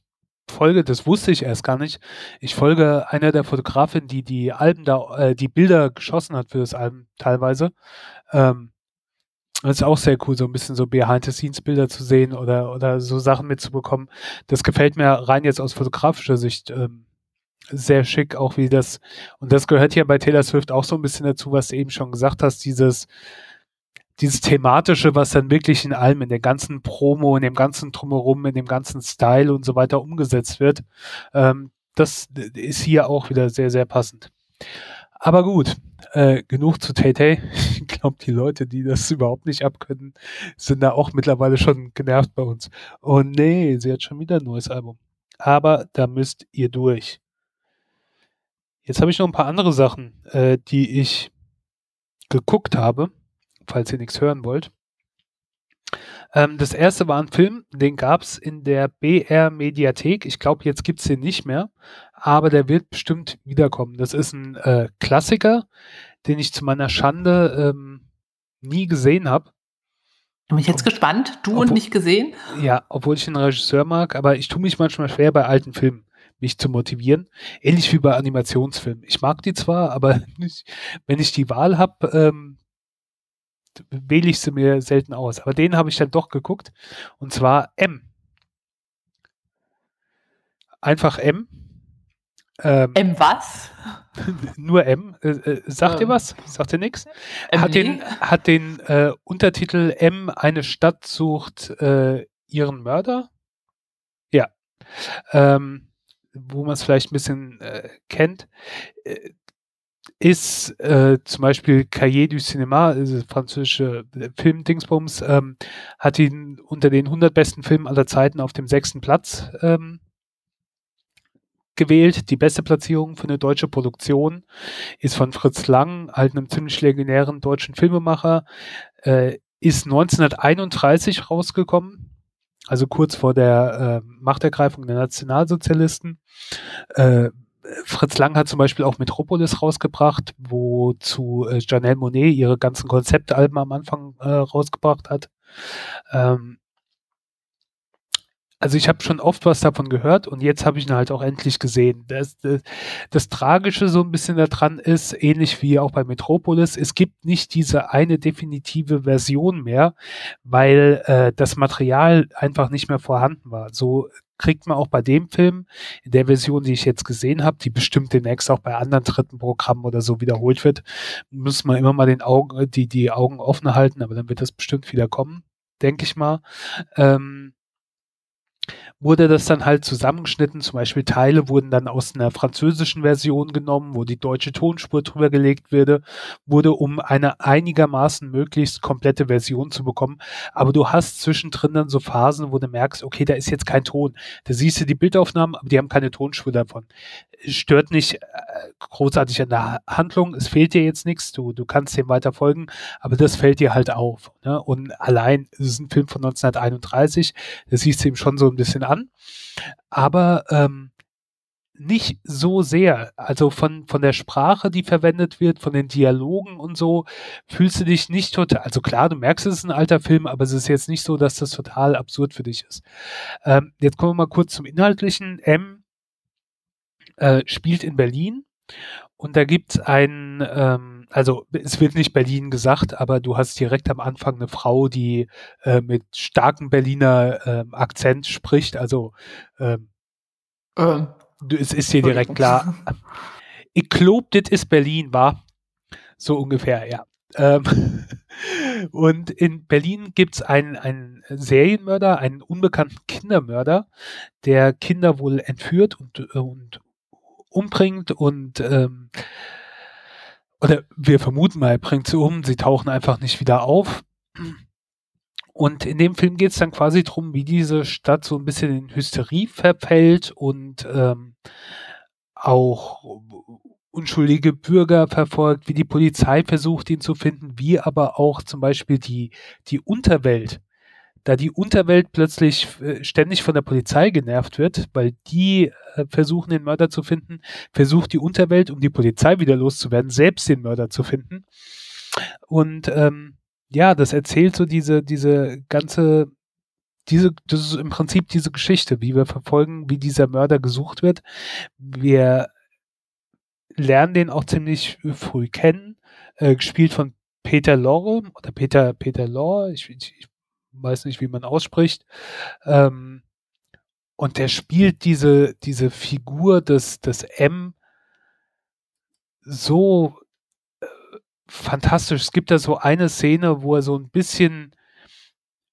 folge, das wusste ich erst gar nicht, ich folge einer der Fotografinnen, die die Alben da, äh, die Bilder geschossen hat für das Album teilweise. Ähm, das ist auch sehr cool, so ein bisschen so Behind-the-Scenes-Bilder zu sehen oder, oder so Sachen mitzubekommen. Das gefällt mir rein jetzt aus fotografischer Sicht ähm, sehr schick, auch wie das, und das gehört ja bei Taylor Swift auch so ein bisschen dazu, was du eben schon gesagt hast, dieses, dieses thematische, was dann wirklich in allem, in der ganzen Promo, in dem ganzen Drumherum, in dem ganzen Style und so weiter umgesetzt wird, ähm, das ist hier auch wieder sehr, sehr passend. Aber gut, äh, genug zu Tay Tay. Ich glaube, die Leute, die das überhaupt nicht abkönnen, sind da auch mittlerweile schon genervt bei uns. Und nee, sie hat schon wieder ein neues Album. Aber da müsst ihr durch. Jetzt habe ich noch ein paar andere Sachen, äh, die ich geguckt habe, falls ihr nichts hören wollt. Ähm, das erste war ein Film, den gab es in der BR Mediathek. Ich glaube, jetzt gibt es den nicht mehr, aber der wird bestimmt wiederkommen. Das ist ein äh, Klassiker, den ich zu meiner Schande ähm, nie gesehen habe. Bin ich jetzt gespannt. Du obwohl, und nicht gesehen? Ja, obwohl ich den Regisseur mag, aber ich tue mich manchmal schwer bei alten Filmen mich zu motivieren. Ähnlich wie bei Animationsfilmen. Ich mag die zwar, aber nicht, wenn ich die Wahl habe, ähm, wähle ich sie mir selten aus. Aber den habe ich dann doch geguckt. Und zwar M. Einfach M. Ähm, M was? nur M. Äh, äh, sagt ähm, ihr was? Sagt ihr nichts? Hat den, hat den äh, Untertitel M, eine Stadt sucht äh, ihren Mörder. Ja. Ähm, wo man es vielleicht ein bisschen äh, kennt. Ist äh, zum Beispiel Cahiers du Cinéma, also französische äh, Film-Dingsbums, ähm, hat ihn unter den 100 besten Filmen aller Zeiten auf dem sechsten Platz ähm, gewählt. Die beste Platzierung für eine deutsche Produktion ist von Fritz Lang, halt einem ziemlich legendären deutschen Filmemacher, äh, ist 1931 rausgekommen, also kurz vor der äh, Machtergreifung der Nationalsozialisten. Äh, Fritz Lang hat zum Beispiel auch Metropolis rausgebracht, wo zu äh, Janelle Monet ihre ganzen Konzeptalben am Anfang äh, rausgebracht hat. Ähm, also ich habe schon oft was davon gehört und jetzt habe ich ihn halt auch endlich gesehen. Das, das, das, Tragische so ein bisschen daran ist, ähnlich wie auch bei Metropolis, es gibt nicht diese eine definitive Version mehr, weil äh, das Material einfach nicht mehr vorhanden war. So kriegt man auch bei dem Film, in der Version, die ich jetzt gesehen habe, die bestimmt demnächst auch bei anderen dritten Programmen oder so wiederholt wird, muss man immer mal den Augen, die, die Augen offen halten, aber dann wird das bestimmt wieder kommen, denke ich mal. Ähm, wurde das dann halt zusammengeschnitten. Zum Beispiel Teile wurden dann aus einer französischen Version genommen, wo die deutsche Tonspur drüber gelegt wurde, wurde um eine einigermaßen möglichst komplette Version zu bekommen. Aber du hast zwischendrin dann so Phasen, wo du merkst, okay, da ist jetzt kein Ton. Da siehst du die Bildaufnahmen, aber die haben keine Tonspur davon. Stört nicht äh, großartig an der Handlung. Es fehlt dir jetzt nichts. Du, du kannst dem weiter folgen, aber das fällt dir halt auf. Ne? Und allein, es ist ein Film von 1931, da siehst du ihm schon so ein bisschen an, aber ähm, nicht so sehr. Also von, von der Sprache, die verwendet wird, von den Dialogen und so, fühlst du dich nicht total. Also klar, du merkst, es ist ein alter Film, aber es ist jetzt nicht so, dass das total absurd für dich ist. Ähm, jetzt kommen wir mal kurz zum Inhaltlichen. M äh, spielt in Berlin und da gibt es einen. Ähm, also es wird nicht Berlin gesagt, aber du hast direkt am Anfang eine Frau, die äh, mit starkem Berliner äh, Akzent spricht. Also ähm, ähm, es ist dir direkt klar. Ich glaube, das ist Berlin, war so ungefähr, ja. Ähm, und in Berlin gibt es einen, einen Serienmörder, einen unbekannten Kindermörder, der Kinder wohl entführt und, und umbringt und ähm, oder wir vermuten mal, er bringt sie um, sie tauchen einfach nicht wieder auf. Und in dem Film geht es dann quasi darum, wie diese Stadt so ein bisschen in Hysterie verfällt und ähm, auch unschuldige Bürger verfolgt, wie die Polizei versucht, ihn zu finden, wie aber auch zum Beispiel die, die Unterwelt da die Unterwelt plötzlich äh, ständig von der Polizei genervt wird, weil die äh, versuchen, den Mörder zu finden, versucht die Unterwelt, um die Polizei wieder loszuwerden, selbst den Mörder zu finden. Und ähm, ja, das erzählt so diese, diese ganze, diese, das ist im Prinzip diese Geschichte, wie wir verfolgen, wie dieser Mörder gesucht wird. Wir lernen den auch ziemlich früh kennen, äh, gespielt von Peter Lorre oder Peter, Peter Lorre, ich, ich weiß nicht, wie man ausspricht. Ähm, und der spielt diese, diese Figur des, des M so äh, fantastisch. Es gibt da so eine Szene, wo er so ein bisschen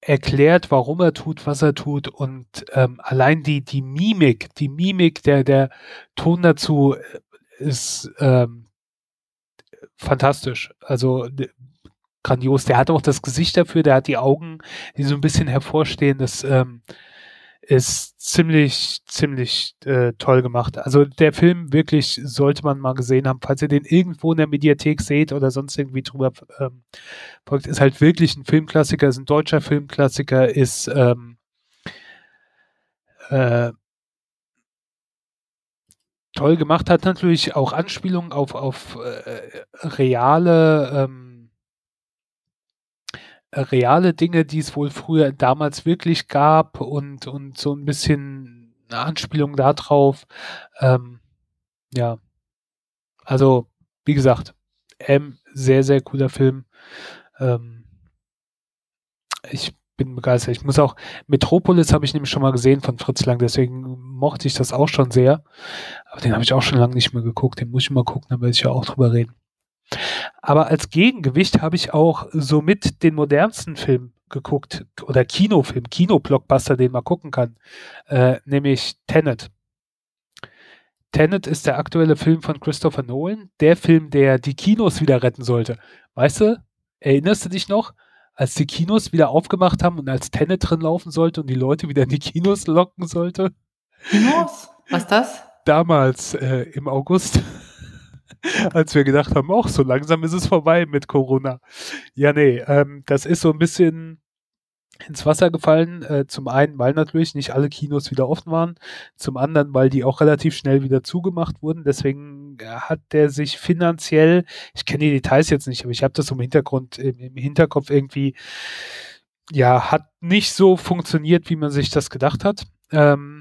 erklärt, warum er tut, was er tut und ähm, allein die, die Mimik, die Mimik, der, der Ton dazu äh, ist ähm, fantastisch. Also grandios. Der hat auch das Gesicht dafür, der hat die Augen, die so ein bisschen hervorstehen. Das ähm, ist ziemlich, ziemlich äh, toll gemacht. Also der Film wirklich sollte man mal gesehen haben, falls ihr den irgendwo in der Mediathek seht oder sonst irgendwie drüber ähm, folgt, ist halt wirklich ein Filmklassiker, ist ein deutscher Filmklassiker, ist ähm, äh, toll gemacht, hat natürlich auch Anspielungen auf, auf äh, reale ähm, reale Dinge, die es wohl früher damals wirklich gab und, und so ein bisschen eine Anspielung darauf. Ähm, ja. Also, wie gesagt, M, sehr, sehr cooler Film. Ähm, ich bin begeistert. Ich muss auch, Metropolis habe ich nämlich schon mal gesehen von Fritz Lang, deswegen mochte ich das auch schon sehr. Aber den habe ich auch schon lange nicht mehr geguckt. Den muss ich mal gucken, dann werde ich ja auch drüber reden. Aber als Gegengewicht habe ich auch somit den modernsten Film geguckt oder Kinofilm, Kinoblockbuster, den man gucken kann, äh, nämlich Tenet. Tenet ist der aktuelle Film von Christopher Nolan, der Film, der die Kinos wieder retten sollte. Weißt du, erinnerst du dich noch, als die Kinos wieder aufgemacht haben und als Tenet drin laufen sollte und die Leute wieder in die Kinos locken sollte? Kinos? Was ist das? Damals äh, im August. als wir gedacht haben, auch so langsam ist es vorbei mit Corona. Ja, nee, ähm, das ist so ein bisschen ins Wasser gefallen. Äh, zum einen, weil natürlich nicht alle Kinos wieder offen waren. Zum anderen, weil die auch relativ schnell wieder zugemacht wurden. Deswegen äh, hat der sich finanziell, ich kenne die Details jetzt nicht, aber ich habe das im Hintergrund, im, im Hinterkopf irgendwie, ja, hat nicht so funktioniert, wie man sich das gedacht hat. ähm,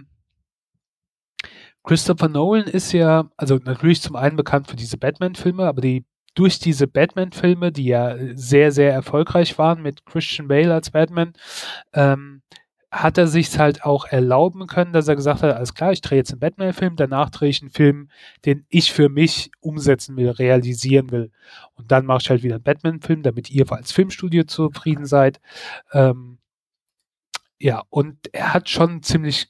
Christopher Nolan ist ja, also natürlich zum einen bekannt für diese Batman-Filme, aber die durch diese Batman-Filme, die ja sehr, sehr erfolgreich waren mit Christian Bale als Batman, ähm, hat er sich halt auch erlauben können, dass er gesagt hat, alles klar, ich drehe jetzt einen Batman-Film, danach drehe ich einen Film, den ich für mich umsetzen will, realisieren will. Und dann mache ich halt wieder einen Batman-Film, damit ihr als Filmstudio zufrieden seid. Ähm, ja, und er hat schon ziemlich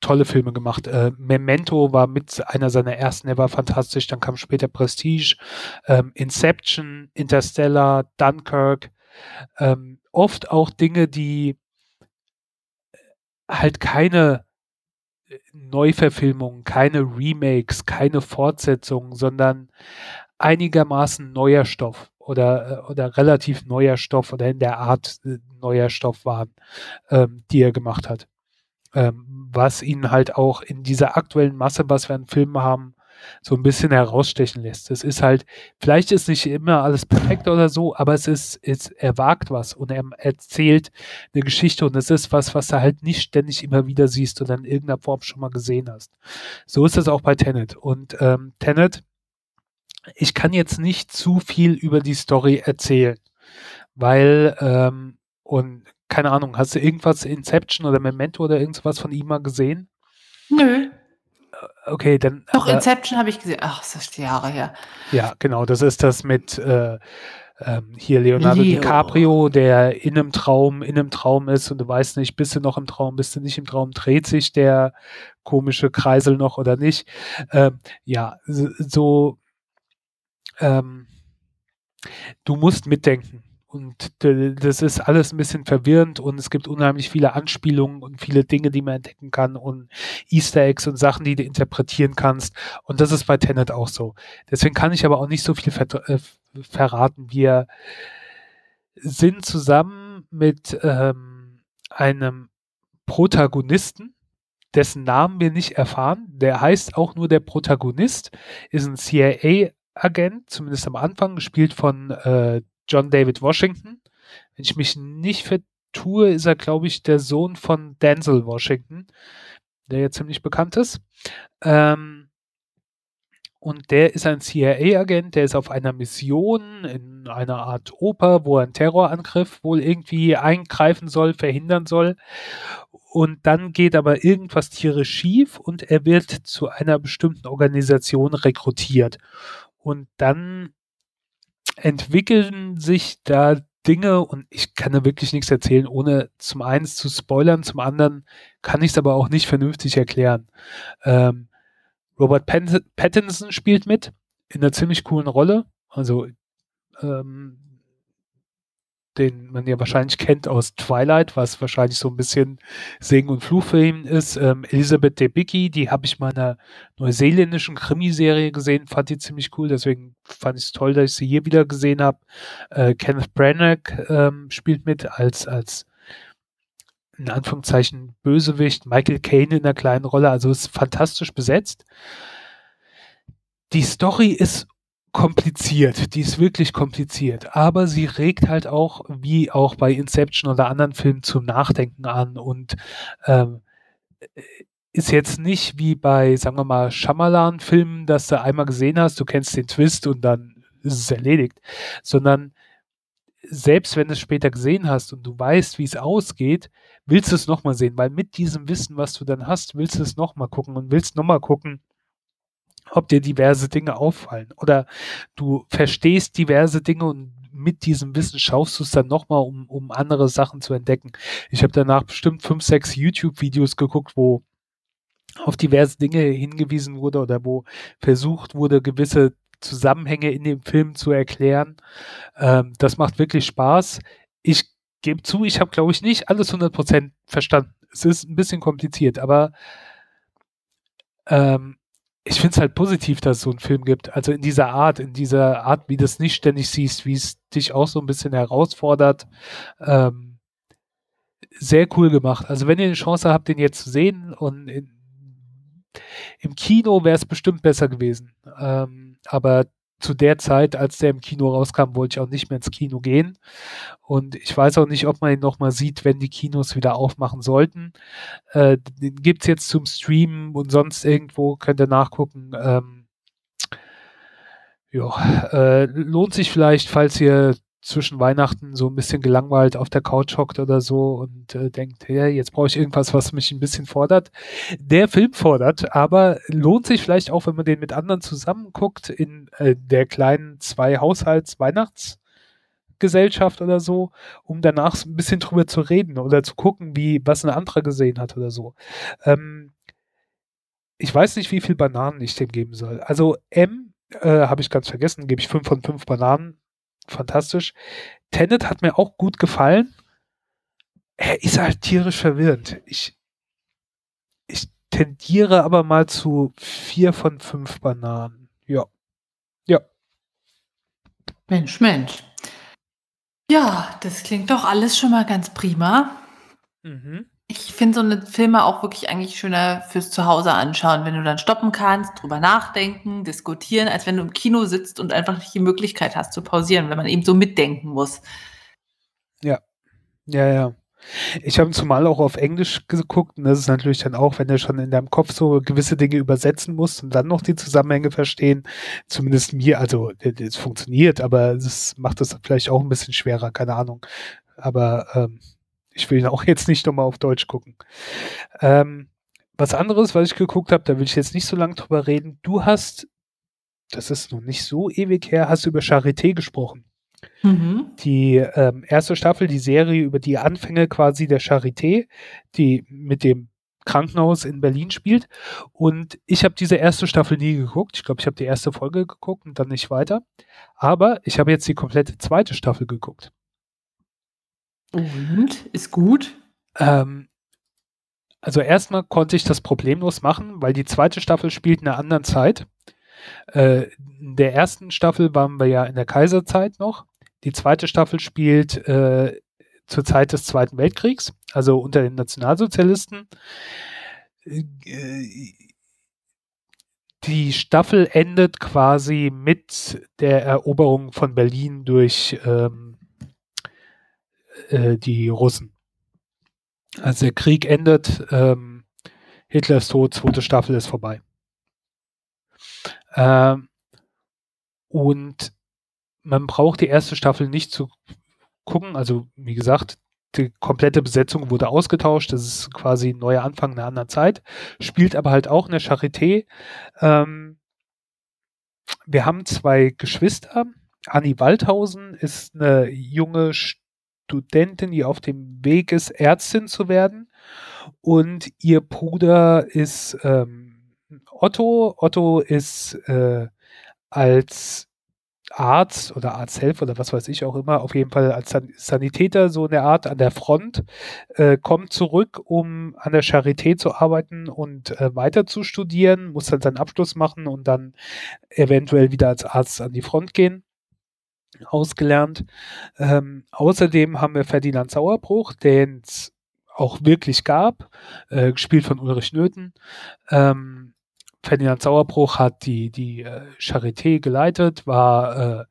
tolle Filme gemacht. Äh, Memento war mit einer seiner ersten, er war fantastisch. Dann kam später Prestige, ähm, Inception, Interstellar, Dunkirk. Ähm, oft auch Dinge, die halt keine äh, Neuverfilmungen, keine Remakes, keine Fortsetzungen, sondern einigermaßen neuer Stoff oder, äh, oder relativ neuer Stoff oder in der Art äh, neuer Stoff waren, ähm, die er gemacht hat. Ähm, was ihn halt auch in dieser aktuellen Masse, was wir an Filmen haben, so ein bisschen herausstechen lässt. Es ist halt, vielleicht ist nicht immer alles perfekt oder so, aber es ist, es, er wagt was und er erzählt eine Geschichte und es ist was, was du halt nicht ständig immer wieder siehst oder in irgendeiner Form schon mal gesehen hast. So ist es auch bei Tenet. Und ähm, Tenet, ich kann jetzt nicht zu viel über die Story erzählen, weil, ähm, und keine Ahnung, hast du irgendwas Inception oder Memento oder irgendwas von ihm mal gesehen? Nö. Okay, dann. Doch, aber, Inception habe ich gesehen. Ach, das ist Jahre her. Ja, genau. Das ist das mit äh, ähm, hier Leonardo Leo. DiCaprio, der in einem Traum, in einem Traum ist und du weißt nicht, bist du noch im Traum, bist du nicht im Traum, dreht sich der komische Kreisel noch oder nicht. Ähm, ja, so. Ähm, du musst mitdenken. Und das ist alles ein bisschen verwirrend und es gibt unheimlich viele Anspielungen und viele Dinge, die man entdecken kann und Easter Eggs und Sachen, die du interpretieren kannst. Und das ist bei Tenet auch so. Deswegen kann ich aber auch nicht so viel ver äh, verraten. Wir sind zusammen mit ähm, einem Protagonisten, dessen Namen wir nicht erfahren. Der heißt auch nur der Protagonist, ist ein CIA-Agent, zumindest am Anfang, gespielt von äh, John David Washington. Wenn ich mich nicht vertue, ist er, glaube ich, der Sohn von Denzel Washington, der ja ziemlich bekannt ist. Ähm, und der ist ein CIA-Agent, der ist auf einer Mission in einer Art Oper, wo er einen Terrorangriff wohl irgendwie eingreifen soll, verhindern soll. Und dann geht aber irgendwas tierisch schief und er wird zu einer bestimmten Organisation rekrutiert. Und dann entwickeln sich da Dinge und ich kann da wirklich nichts erzählen, ohne zum einen zu spoilern, zum anderen kann ich es aber auch nicht vernünftig erklären. Ähm, Robert Pattinson spielt mit in einer ziemlich coolen Rolle. Also ähm, den man ja wahrscheinlich kennt aus Twilight, was wahrscheinlich so ein bisschen Segen und Fluch für ihn ist. Ähm, Elisabeth Debicki, die habe ich mal in einer neuseeländischen Krimiserie gesehen, fand die ziemlich cool, deswegen fand ich es toll, dass ich sie hier wieder gesehen habe. Äh, Kenneth Branagh ähm, spielt mit als, als in Anführungszeichen Bösewicht, Michael Caine in einer kleinen Rolle, also ist fantastisch besetzt. Die Story ist kompliziert, die ist wirklich kompliziert, aber sie regt halt auch, wie auch bei Inception oder anderen Filmen, zum Nachdenken an und ähm, ist jetzt nicht wie bei, sagen wir mal, Shyamalan-Filmen, dass du einmal gesehen hast, du kennst den Twist und dann ist es erledigt, sondern selbst wenn du es später gesehen hast und du weißt, wie es ausgeht, willst du es nochmal sehen, weil mit diesem Wissen, was du dann hast, willst du es nochmal gucken und willst nochmal gucken, ob dir diverse Dinge auffallen. Oder du verstehst diverse Dinge und mit diesem Wissen schaust du es dann nochmal, um, um andere Sachen zu entdecken. Ich habe danach bestimmt fünf, sechs YouTube-Videos geguckt, wo auf diverse Dinge hingewiesen wurde oder wo versucht wurde, gewisse Zusammenhänge in dem Film zu erklären. Ähm, das macht wirklich Spaß. Ich gebe zu, ich habe, glaube ich, nicht alles 100% verstanden. Es ist ein bisschen kompliziert, aber ähm, ich finde es halt positiv, dass es so einen Film gibt. Also in dieser Art, in dieser Art, wie du es nicht ständig siehst, wie es dich auch so ein bisschen herausfordert. Ähm, sehr cool gemacht. Also wenn ihr eine Chance habt, den jetzt zu sehen und in, im Kino wäre es bestimmt besser gewesen. Ähm, aber zu der Zeit, als der im Kino rauskam, wollte ich auch nicht mehr ins Kino gehen. Und ich weiß auch nicht, ob man ihn nochmal sieht, wenn die Kinos wieder aufmachen sollten. Äh, den gibt's jetzt zum Streamen und sonst irgendwo, könnt ihr nachgucken. Ähm, ja, äh, lohnt sich vielleicht, falls ihr zwischen Weihnachten so ein bisschen gelangweilt auf der Couch hockt oder so und äh, denkt, hey, jetzt brauche ich irgendwas, was mich ein bisschen fordert. Der Film fordert, aber lohnt sich vielleicht auch, wenn man den mit anderen zusammen guckt, in äh, der kleinen zwei Haushalts Weihnachtsgesellschaft oder so, um danach so ein bisschen drüber zu reden oder zu gucken, wie was ein anderer gesehen hat oder so. Ähm, ich weiß nicht, wie viel Bananen ich dem geben soll. Also M äh, habe ich ganz vergessen, gebe ich fünf von fünf Bananen fantastisch. Tenet hat mir auch gut gefallen. Er ist halt tierisch verwirrend. Ich, ich tendiere aber mal zu vier von fünf Bananen. Ja. Ja. Mensch, Mensch. Ja, das klingt doch alles schon mal ganz prima. Mhm. Ich finde so eine Filme auch wirklich eigentlich schöner fürs Zuhause anschauen, wenn du dann stoppen kannst, drüber nachdenken, diskutieren, als wenn du im Kino sitzt und einfach nicht die Möglichkeit hast zu pausieren, wenn man eben so mitdenken muss. Ja, ja, ja. Ich habe zumal auch auf Englisch geguckt und das ist natürlich dann auch, wenn du schon in deinem Kopf so gewisse Dinge übersetzen musst und dann noch die Zusammenhänge verstehen, zumindest mir, also es funktioniert, aber es macht es vielleicht auch ein bisschen schwerer, keine Ahnung. Aber ähm, ich will ihn auch jetzt nicht nochmal auf Deutsch gucken. Ähm, was anderes, was ich geguckt habe, da will ich jetzt nicht so lange drüber reden. Du hast, das ist noch nicht so ewig her, hast du über Charité gesprochen. Mhm. Die ähm, erste Staffel, die Serie über die Anfänge quasi der Charité, die mit dem Krankenhaus in Berlin spielt. Und ich habe diese erste Staffel nie geguckt. Ich glaube, ich habe die erste Folge geguckt und dann nicht weiter. Aber ich habe jetzt die komplette zweite Staffel geguckt. Und? Ist gut? Ähm, also erstmal konnte ich das problemlos machen, weil die zweite Staffel spielt in einer anderen Zeit. Äh, in der ersten Staffel waren wir ja in der Kaiserzeit noch. Die zweite Staffel spielt äh, zur Zeit des Zweiten Weltkriegs, also unter den Nationalsozialisten. Die Staffel endet quasi mit der Eroberung von Berlin durch ähm, äh, die Russen. Also der Krieg endet, ähm, Hitler ist tot, zweite Staffel ist vorbei. Ähm, und man braucht die erste Staffel nicht zu gucken. Also, wie gesagt, die komplette Besetzung wurde ausgetauscht. Das ist quasi ein neuer Anfang einer anderen Zeit. Spielt aber halt auch in der Charité. Ähm, wir haben zwei Geschwister. Annie Waldhausen ist eine junge Studentin, die auf dem Weg ist, Ärztin zu werden. Und ihr Bruder ist ähm, Otto. Otto ist äh, als Arzt oder Arzthelfer oder was weiß ich auch immer, auf jeden Fall als San Sanitäter so eine Art an der Front, äh, kommt zurück, um an der Charité zu arbeiten und äh, weiter zu studieren, muss dann seinen Abschluss machen und dann eventuell wieder als Arzt an die Front gehen ausgelernt. Ähm, außerdem haben wir Ferdinand Sauerbruch, den es auch wirklich gab, äh, gespielt von Ulrich Nöthen. Ähm, Ferdinand Sauerbruch hat die, die äh, Charité geleitet, war äh,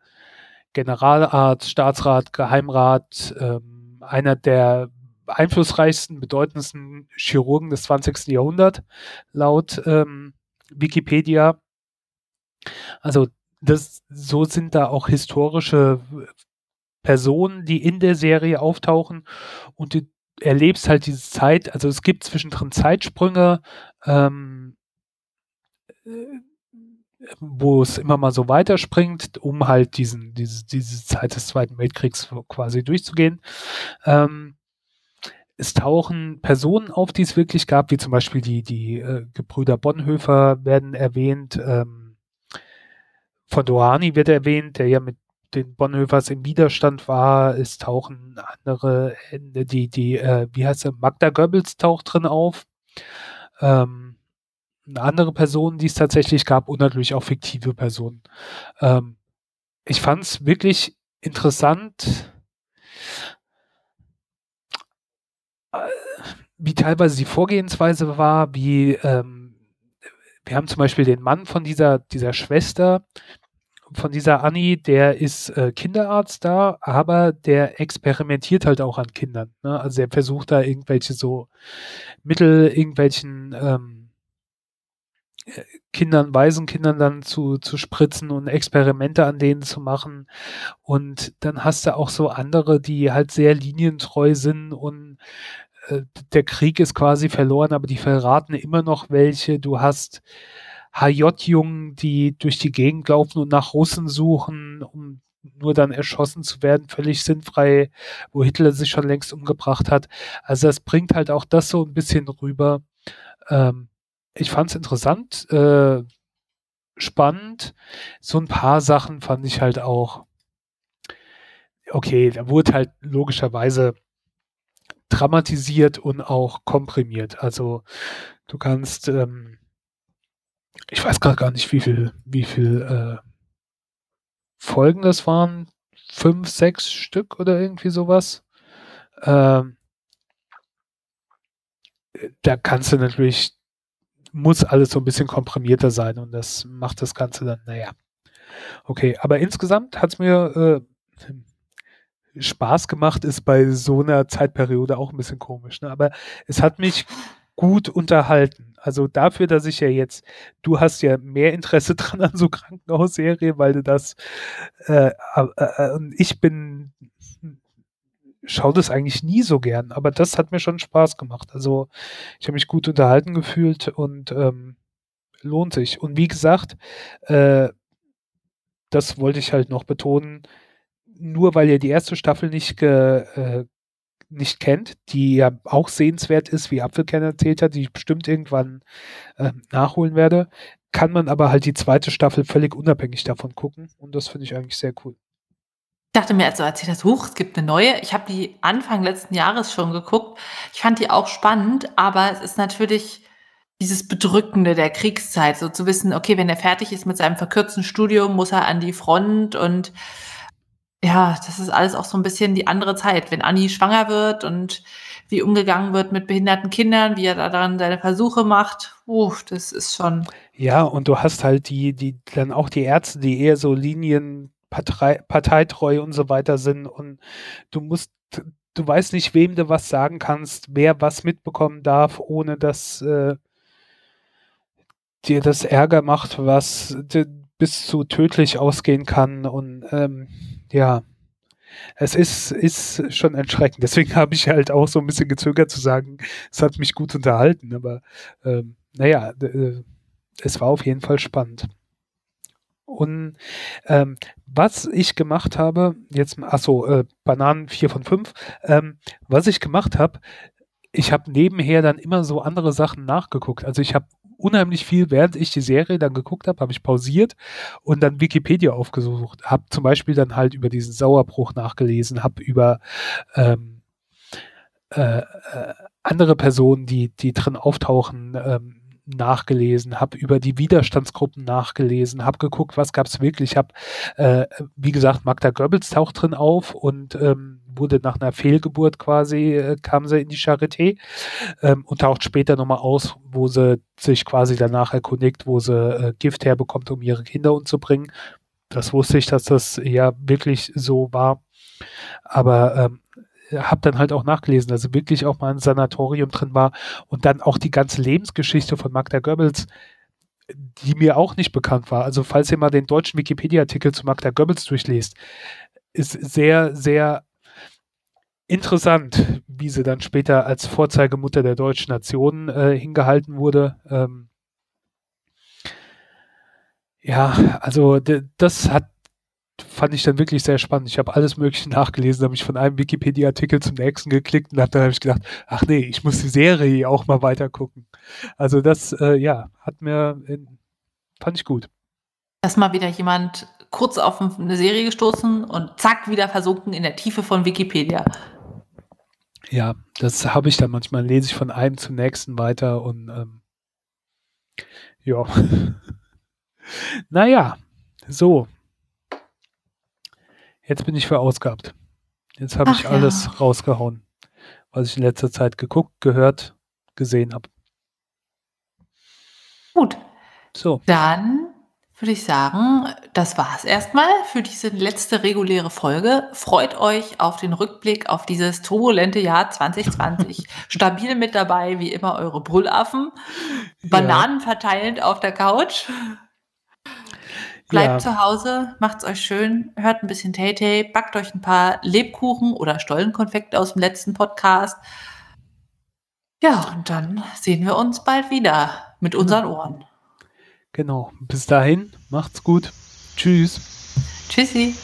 Generalarzt, Staatsrat, Geheimrat, ähm, einer der einflussreichsten, bedeutendsten Chirurgen des 20. Jahrhunderts, laut ähm, Wikipedia. Also das, so sind da auch historische Personen, die in der Serie auftauchen und du erlebst halt diese Zeit, also es gibt zwischendrin Zeitsprünge, ähm, wo es immer mal so weiterspringt, um halt diesen, diese, diese Zeit des Zweiten Weltkriegs quasi durchzugehen. Ähm, es tauchen Personen auf, die es wirklich gab, wie zum Beispiel die, die äh, Gebrüder Bonhoeffer werden erwähnt, ähm, von Dohani wird erwähnt, der ja mit den Bonhoeffers im Widerstand war. Es tauchen andere, die, die, äh, wie heißt er, Magda Goebbels taucht drin auf. Ähm, eine andere Person, die es tatsächlich gab und natürlich auch fiktive Personen. Ähm, ich fand es wirklich interessant, äh, wie teilweise die Vorgehensweise war, wie ähm, wir haben zum Beispiel den Mann von dieser, dieser Schwester, von dieser Annie, der ist äh, Kinderarzt da, aber der experimentiert halt auch an Kindern. Ne? Also er versucht da irgendwelche so Mittel, irgendwelchen ähm, äh, Kindern, Waisenkindern dann zu, zu spritzen und Experimente an denen zu machen. Und dann hast du auch so andere, die halt sehr linientreu sind und der Krieg ist quasi verloren, aber die verraten immer noch welche. Du hast HJ-Jungen, die durch die Gegend laufen und nach Russen suchen, um nur dann erschossen zu werden, völlig sinnfrei, wo Hitler sich schon längst umgebracht hat. Also das bringt halt auch das so ein bisschen rüber. Ähm, ich fand es interessant, äh, spannend. So ein paar Sachen fand ich halt auch okay, da wurde halt logischerweise dramatisiert und auch komprimiert. Also du kannst, ähm, ich weiß gerade gar nicht, wie viel, wie viel äh, Folgen das waren. Fünf, sechs Stück oder irgendwie sowas. Ähm, da kannst du natürlich, muss alles so ein bisschen komprimierter sein und das macht das Ganze dann, naja. Okay, aber insgesamt hat es mir äh, Spaß gemacht ist bei so einer Zeitperiode auch ein bisschen komisch. Ne? Aber es hat mich gut unterhalten. Also dafür, dass ich ja jetzt, du hast ja mehr Interesse dran an so Krankenhausserien, weil du das, äh, äh, ich bin, schaue das eigentlich nie so gern, aber das hat mir schon Spaß gemacht. Also ich habe mich gut unterhalten gefühlt und ähm, lohnt sich. Und wie gesagt, äh, das wollte ich halt noch betonen, nur weil ihr die erste Staffel nicht, ge, äh, nicht kennt, die ja auch sehenswert ist, wie Apfelkern erzählt hat, die ich bestimmt irgendwann äh, nachholen werde, kann man aber halt die zweite Staffel völlig unabhängig davon gucken und das finde ich eigentlich sehr cool. Ich dachte mir, also als das hoch, es gibt eine neue. Ich habe die Anfang letzten Jahres schon geguckt. Ich fand die auch spannend, aber es ist natürlich dieses Bedrückende der Kriegszeit, so zu wissen, okay, wenn er fertig ist mit seinem verkürzten Studium, muss er an die Front und ja, das ist alles auch so ein bisschen die andere Zeit. Wenn Anni schwanger wird und wie umgegangen wird mit behinderten Kindern, wie er da dann seine Versuche macht, uh, das ist schon. Ja, und du hast halt die, die, dann auch die Ärzte, die eher so Linien, Partei, parteitreu und so weiter sind und du musst, du weißt nicht, wem du was sagen kannst, wer was mitbekommen darf, ohne dass äh, dir das Ärger macht, was bis zu tödlich ausgehen kann und ähm, ja, es ist, ist schon erschreckend. Deswegen habe ich halt auch so ein bisschen gezögert zu sagen, es hat mich gut unterhalten. Aber ähm, naja, äh, es war auf jeden Fall spannend. Und ähm, was ich gemacht habe, jetzt, achso, äh, Bananen 4 von 5, ähm, was ich gemacht habe, ich habe nebenher dann immer so andere Sachen nachgeguckt. Also ich habe unheimlich viel, während ich die Serie dann geguckt habe, habe ich pausiert und dann Wikipedia aufgesucht. Habe zum Beispiel dann halt über diesen Sauerbruch nachgelesen, habe über ähm, äh, äh, andere Personen, die, die drin auftauchen, ähm, nachgelesen, habe über die Widerstandsgruppen nachgelesen, habe geguckt, was gab es wirklich. Habe, äh, wie gesagt, Magda Goebbels taucht drin auf und ähm, wurde nach einer Fehlgeburt quasi, äh, kam sie in die Charité ähm, und taucht später nochmal aus, wo sie sich quasi danach erkundigt, wo sie äh, Gift herbekommt, um ihre Kinder umzubringen. Das wusste ich, dass das ja wirklich so war. Aber ähm, habe dann halt auch nachgelesen, also wirklich auch mal ein Sanatorium drin war und dann auch die ganze Lebensgeschichte von Magda Goebbels, die mir auch nicht bekannt war. Also falls ihr mal den deutschen Wikipedia-Artikel zu Magda Goebbels durchlest, ist sehr, sehr interessant, wie sie dann später als Vorzeigemutter der deutschen Nation äh, hingehalten wurde. Ähm ja, also das hat fand ich dann wirklich sehr spannend. Ich habe alles Mögliche nachgelesen, habe mich von einem Wikipedia-Artikel zum nächsten geklickt und hab, dann habe ich gedacht, ach nee, ich muss die Serie auch mal weiter gucken. Also das, äh, ja, hat mir, in, fand ich gut. Dass mal wieder jemand kurz auf eine Serie gestoßen und zack, wieder versunken in der Tiefe von Wikipedia. Ja, das habe ich dann manchmal, lese ich von einem zum nächsten weiter und ähm, ja. naja, so, Jetzt bin ich verausgabt. Jetzt habe ich ja. alles rausgehauen, was ich in letzter Zeit geguckt, gehört, gesehen habe. Gut. So. Dann würde ich sagen, das war's erstmal für diese letzte reguläre Folge. Freut euch auf den Rückblick auf dieses turbulente Jahr 2020. Stabil mit dabei, wie immer, eure Brüllaffen. Bananen verteilend auf der Couch. Bleibt Ja. zu Hause, macht's euch schön, hört ein bisschen Tay-Tay, backt euch ein paar Lebkuchen oder Stollenkonfekte aus dem letzten Podcast. Ja, und dann sehen wir uns bald wieder mit unseren Ohren. Genau. Bis dahin, macht's gut. Tschüss. Tschüssi.